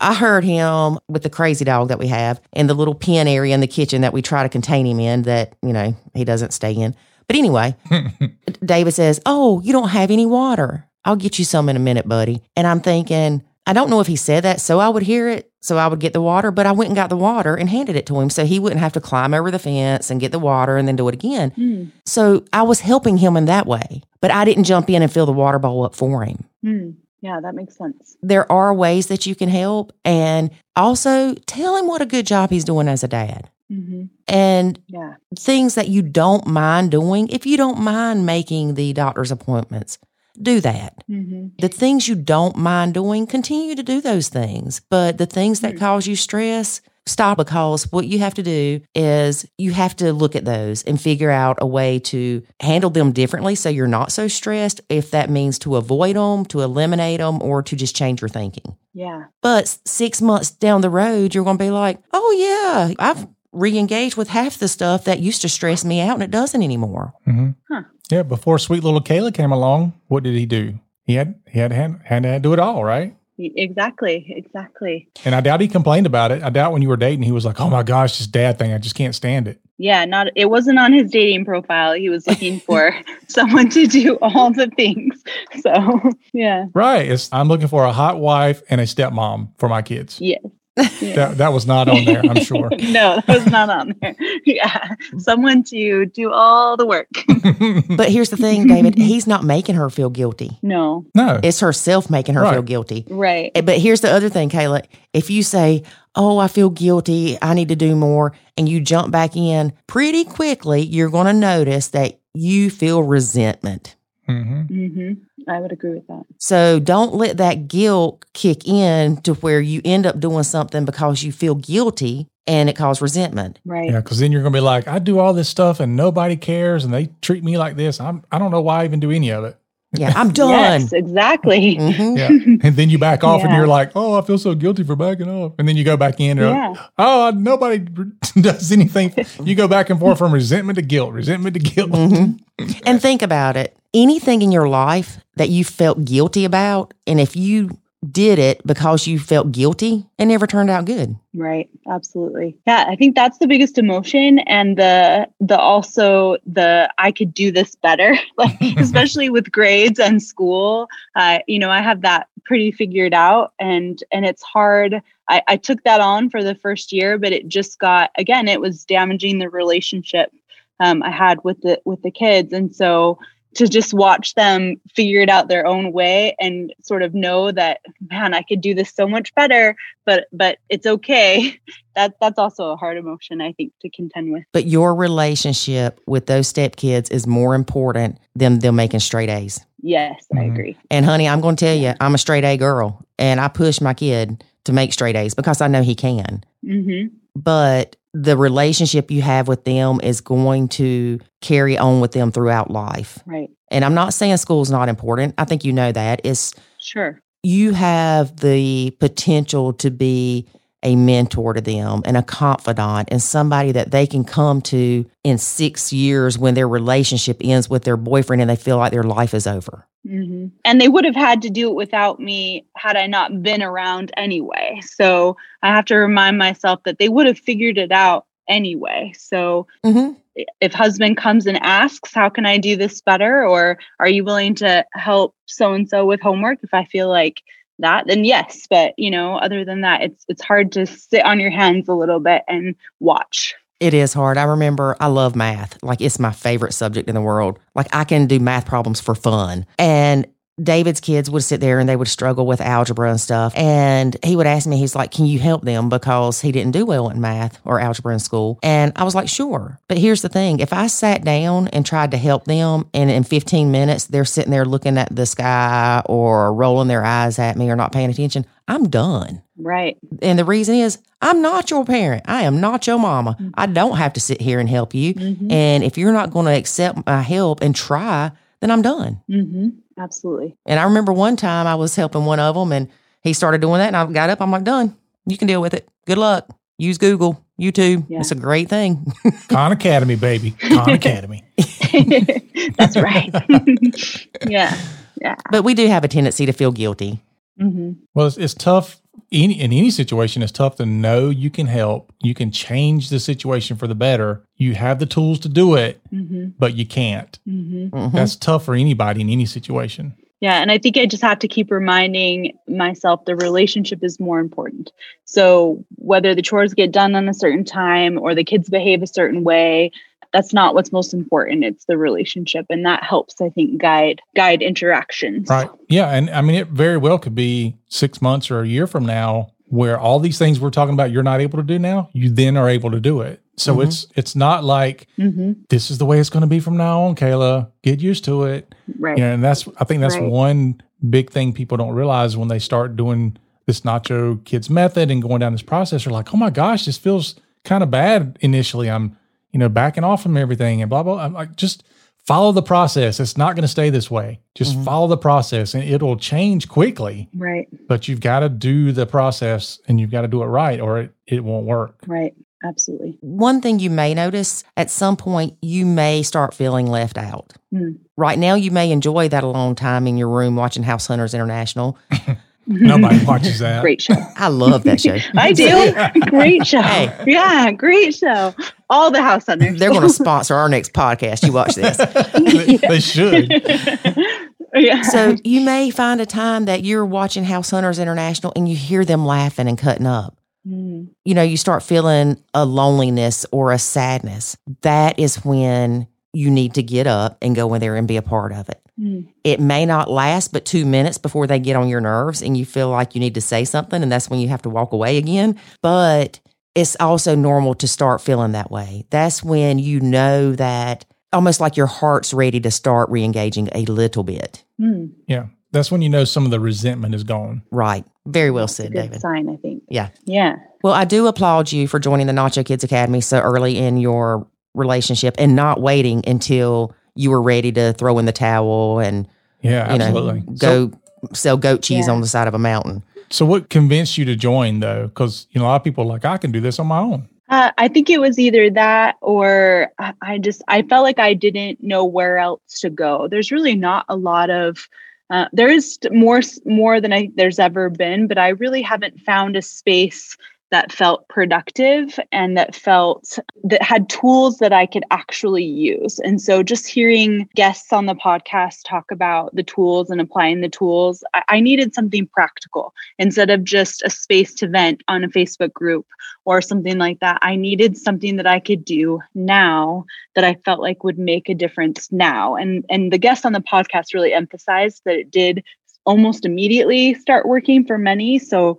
I heard him with the crazy dog that we have in the little pen area in the kitchen that we try to contain him in that, you know, he doesn't stay in. But anyway, David says, Oh, you don't have any water. I'll get you some in a minute, buddy. And I'm thinking, I don't know if he said that, so I would hear it, so I would get the water, but I went and got the water and handed it to him so he wouldn't have to climb over the fence and get the water and then do it again. Mm. So I was helping him in that way, but I didn't jump in and fill the water bowl up for him. Mm. Yeah, that makes sense. There are ways that you can help, and also tell him what a good job he's doing as a dad. hmm And Yeah. things that you don't mind doing, if you don't mind making the doctor's appointments, do that. hmm The things you don't mind doing, continue to do those things. But the things that Mm. cause you stress, stop because what you have to do is you have to look at those and figure out a way to handle them differently so you're not so stressed. If that means to avoid them, to eliminate them, or to just change your thinking. Yeah. But six months down the road, you're going to be like, oh, yeah, I've re engaged with half the stuff that used to stress me out and it doesn't anymore. hmm Huh. Yeah, before sweet little Kayla came along, what did he do? He had he had had, had to do it all, right? Exactly. Exactly. And I doubt he complained about it. I doubt when you were dating, he was like, "Oh my gosh, this dad thing, I just can't stand it." Yeah, not it wasn't on his dating profile. He was looking for someone to do all the things. So, yeah. Right. It's, I'm looking for a hot wife and a stepmom for my kids. Yes. Yeah. That, that was not on there, I'm sure. no, that was not on there. Yeah. Someone to do all the work. But here's the thing, David, he's not making her feel guilty. no. no. It's herself making her Right. feel guilty. Right. Eh, But here's the other thing, Kayla. If you say, Oh, I feel guilty, I need to do more, and you jump back in pretty quickly, you're going to notice that you feel resentment. hmm hmm I would agree with that. So don't let that guilt kick in to where you end up doing something because you feel guilty and it causes resentment. Right. Yeah, because then you're gonna be like, I do all this stuff and nobody cares, and they treat me like this. I'm I don't know why I even do any of it. Yeah, I'm done. Yes, exactly. Mhm. Yeah, and then you back off, and you're like, oh, I feel so guilty for backing off, and then you go back in, and you're like, Yeah. oh, nobody does anything. You go back and forth from resentment to guilt, resentment to guilt. Mhm. And think about it. Anything in your life that you felt guilty about, and if you did it because you felt guilty, it never turned out good. Right. Absolutely. Yeah, I think that's the biggest emotion and the the also the I could do this better. Like especially with grades and school. Uh, you know, I have that pretty figured out and and it's hard. I, I took that on for the first year, but it just got again, it was damaging the relationship um, I had with the with the kids. And so to just watch them figure it out their own way and sort of know that man i could do this so much better but but it's okay that that's also a hard emotion i think to contend with But your relationship with those stepkids is more important than them making straight A's. yes i Mhm. agree And honey, I'm going to tell you, I'm a straight A girl, and I push my kid to make straight A's because I know he can. hmm But the relationship you have with them is going to carry on with them throughout life. right And I'm not saying school's not important. I think you know that. It's sure you have the potential to be a mentor to them and a confidant and somebody that they can come to in six years when their relationship ends with their boyfriend and they feel like their life is over. Hmm and they would have had to do it without me had i not been around anyway. So i have to remind myself that they would have figured it out anyway. So Mm-hmm. if husband comes and asks how can i do this better? or are you willing to help so and so with homework? if i feel like that then yes. But you know other than that it's it's hard to sit on your hands a little bit and watch It is hard. I remember I love math. Like it's my favorite subject in the world. Like I can do math problems for fun. And David's kids would sit there and they would struggle with algebra and stuff. And he would ask me, he's like, Can you help them? Because he didn't do well in math or algebra in school. And I was like, Sure. But here's the thing if I sat down and tried to help them, and in 15 minutes they're sitting there looking at the sky or rolling their eyes at me or not paying attention, I'm done. right And the reason is, I'm not your parent. I am not your mama. I don't have to sit here and help you. Mhm. And if you're not going to accept my help and try, then I'm done. hmm absolutely And I remember one time I was helping one of them and he started doing that and I got up. I'm like, done. You can deal with it. Good luck. Use Google, YouTube. Yeah. It's a great thing. Khan Academy, baby, Khan Academy. that's right yeah yeah but we do have a tendency to feel guilty. hmm Well, it's, it's tough. Any, in any situation, it's tough to know you can help. You can change the situation for the better. You have the tools to do it, hmm but you can't. hmm Mhm. That's tough for anybody in any situation. Yeah, and I think I just have to keep reminding myself the relationship is more important. So whether the chores get done on a certain time or the kids behave a certain way, that's not what's most important. It's the relationship, and that helps, I think, guide guide interactions. Right. Yeah. And I mean, it very well could be six months or a year from now where all these things we're talking about you're not able to do now, you then are able to do it. So Mhm. it's it's not like hmm this is the way it's going to be from now on, Kayla. Get used to it. Right. You know, and that's I think that's Right. one big thing people don't realize when they start doing this Nacho Kids method and going down this process. They're like, oh my gosh, this feels kind of bad initially. I'm you know backing off from everything and blah blah. I'm like just follow the process. It's not going to stay this way. Just Mhm. follow the process and it'll change quickly. Right. But you've got to do the process and you've got to do it right, or it, it won't work. Right. Absolutely. One thing you may notice at some point, you may start feeling left out. Hmm. Right now, you may enjoy that alone time in your room watching House Hunters International. Nobody watches that. Great show. I love that show. I do. Great show. Hey. Yeah, great show. All the house hunters. They're going to sponsor our next podcast. You watch this. they, they should. yeah. So you may find a time that you're watching House Hunters International and you hear them laughing and cutting up. Mm, You know, you start feeling a loneliness or a sadness. That is when you need to get up and go in there and be a part of it. mm, It may not last but two minutes before they get on your nerves and you feel like you need to say something, and that's when you have to walk away again. But it's also normal to start feeling that way. That's when you know that almost like your heart's ready to start re engaging a little bit. mm. Yeah. That's when you know some of the resentment is gone. Right. Very well It's a said, good David. sign, I think. Yeah. Yeah. Well, I do applaud you for joining the Nacho Kids Academy so early in your relationship and not waiting until you were ready to throw in the towel and Yeah, you know absolutely. So, go sell goat cheese Yeah. on the side of a mountain. so what convinced you to join though? Because you know a lot of people are like I can do this on my own. Uh, I think it was either that or I- I just I felt like I didn't know where else to go. There's really not a lot of uh, there is more more than I there's ever been, but I really haven't found a space that felt productive and that felt that had tools that I could actually use. And so just hearing guests on the podcast talk about the tools and applying the tools, I, I needed something practical instead of just a space to vent on a Facebook group or something like that. I needed something that I could do now that I felt like would make a difference now. And and the guests on the podcast really emphasized that it did almost immediately start working for many. So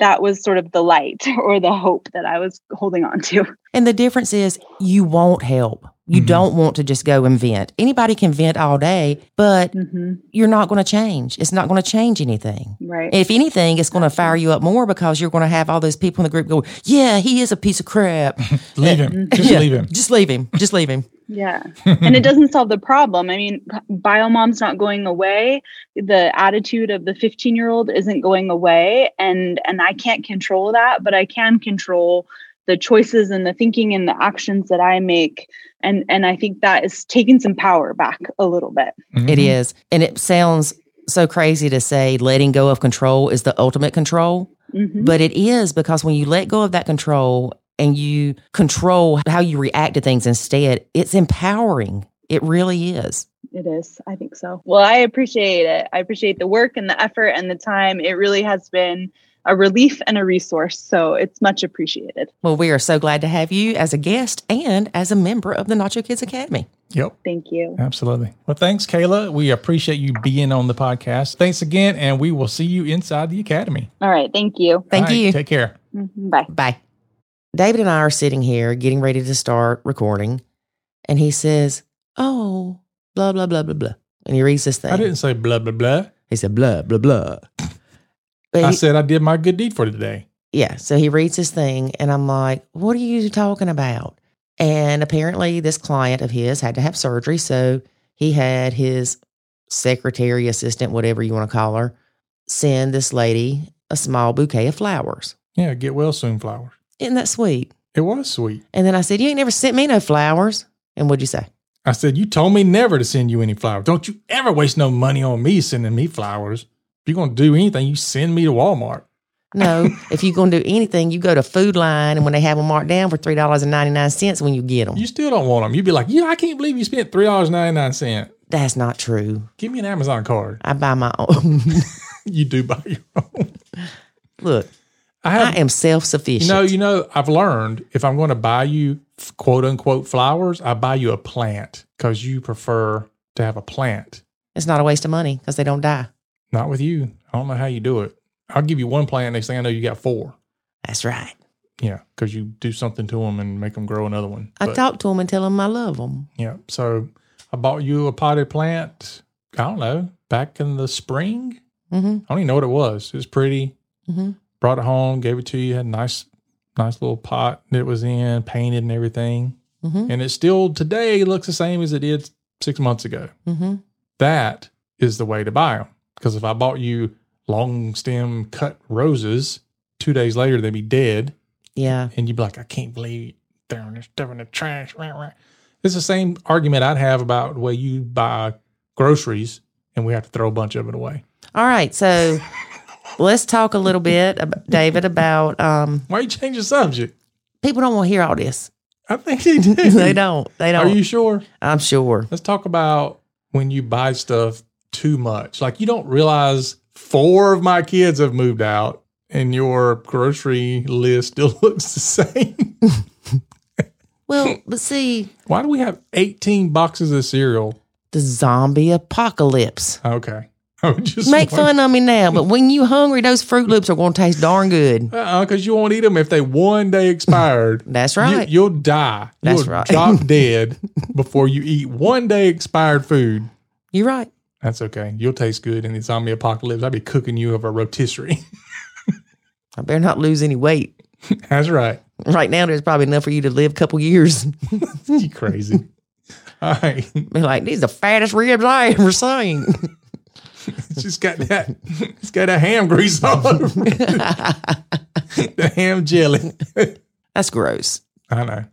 that was sort of the light or the hope that I was holding on to. And the difference is you won't help. You Mhm. don't want to just go and vent. Anybody can vent all day, but hmm you're not going to change. It's not going to change anything. Right. If anything, it's going to fire you up more because you're going to have all those people in the group go, "Yeah, he is a piece of crap. Leave him. Just Yeah. leave him. Just leave him. Just leave him." Yeah. and it doesn't solve the problem. I mean, biomom's not going away. The attitude of the 15 year old isn't going away. And and I can't control that, but I can control the choices and the thinking and the actions that I make. And and I think that is taking some power back a little bit. It Mhm. is, and it sounds so crazy to say letting go of control is the ultimate control, Mhm. but it is because when you let go of that control and you control how you react to things instead, it's empowering. It really is. It is. I think so. Well, I appreciate it. I appreciate the work and the effort and the time. It really has been a relief and a resource. So it's much appreciated. Well, we are so glad to have you as a guest and as a member of the Nacho Kids Academy. Yep. Thank you. Absolutely. Well, thanks, Kayla. We appreciate you being on the podcast. Thanks again, and we will see you inside the academy. All right. Thank you. Thank All right, you. Take care. Mhm. Bye. Bye. David and I are sitting here getting ready to start recording, and he says, Oh, blah, blah, blah, blah, blah. And he reads this thing. I didn't say blah blah blah. He said, blah, blah, blah. But I he- said I did my good deed for today. yeah. So he reads his thing, and I'm like, What are you talking about? And apparently, this client of his had to have surgery. So he had his secretary, assistant, whatever you want to call her, send this lady a small bouquet of flowers. Yeah, get well soon flowers. Isn't that sweet? It was sweet. And then I said, You ain't never sent me no flowers. And what'd you say? I said, You told me never to send you any flowers. Don't you ever waste no money on me sending me flowers. If you're going to do anything, you send me to Walmart. No, if you're going to do anything, you go to Food Lion, and when they have them marked down for three dollars and ninety nine cents, when you get them, You still don't want them. You'd be like, Yeah, I can't believe you spent $3.99. that's not true. Give me an Amazon card. I buy my own. You do buy your own. Look, I have I am self sufficient. You know, you know, I've learned if I'm going to buy you quote unquote flowers, I buy you a plant because you prefer to have a plant. it's not a waste of money because they don't die. Not with you. I don't know how you do it. I'll give you one plant. Next thing I know, you got four. That's right. Yeah, because you do something to them and make them grow another one. I But, talk to them and tell them I love them. Yeah. So I bought you a potted plant. I don't know, back in the spring. Mm-hmm. I don't even know what it was. It was pretty. Mm-hmm. Brought it home, gave it to you. Had a nice, nice little pot that it was in, painted and everything. Mm-hmm. and it still today looks the same as it did six months ago. Mm-hmm. That is the way to buy them. Because if I bought you long stem cut roses, two days later they'd be dead, Yeah. and you'd be like, "I can't believe throwing this stuff in the trash." It's the same argument I'd have about the way you buy groceries, and we have to throw a bunch of it away. All right. So let's talk a little bit, David, about um, Why you change the subject? people don't want to hear all this. I think they do. they don't. They don't. Are you sure? I'm sure. Let's talk about when you buy stuff too much. Like you don't realize four of my kids have moved out and your grocery list still looks the same. Well, but see, Why do we have 18 boxes of cereal? the zombie apocalypse. Okay. Just Make fun of me now, but when you hungry, those Froot Loops are going to taste darn good. Uh because you won't eat them if they one day expired. That's right. You, will die. That's you'll right. drop dead before you eat one day expired food. You're right. That's okay. You'll taste good in the zombie apocalypse. I'll be cooking you of a rotisserie. I better not lose any weight. That's right. Right now, there's probably enough for you to live a couple years. You crazy. All right. Be like, these are the fattest ribs I ever seen. It's just got that. It's got a ham grease all over it. the ham jelly. That's gross. I know.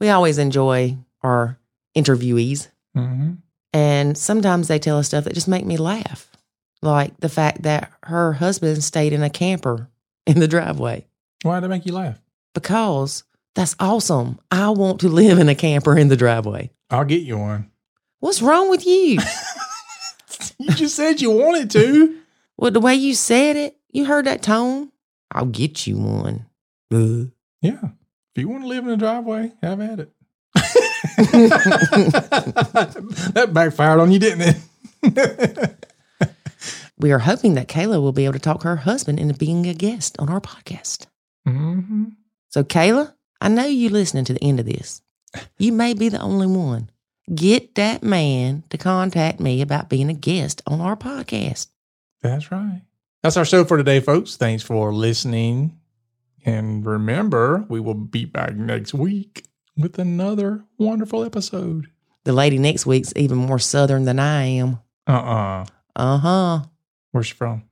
We always enjoy our interviewees, hmm and sometimes they tell us stuff that just make me laugh, like the fact that her husband stayed in a camper in the driveway Why did it make you laugh? because that's awesome. I want to live in a camper in the driveway. I'll get you one. What's wrong with you? You just said you wanted to. well, the way you said it, you heard that tone. I'll get you one. Uh. Yeah. If you want to live in a driveway, have at it. that backfired on you, didn't it? We are hoping that Kayla will be able to talk her husband into being a guest on our podcast. mm-hmm. So, Kayla, I know you listening to the end of this. You may be the only one. Get that man to contact me about being a guest on our podcast. That's right. That's our show for today, folks. Thanks for listening. And remember, we will be back next week with another wonderful episode. The lady next week's even more southern than I am. Uh uh Uh huh. Where's she from?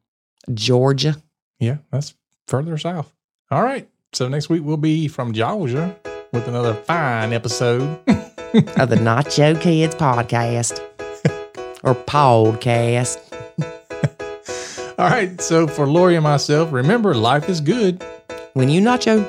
Georgia. Yeah, that's further south. All right. So next week we'll be from Georgia with another fine episode. of the Nacho Kids podcast or podcast. All right. So for Lori and myself, remember life is good. When you nacho.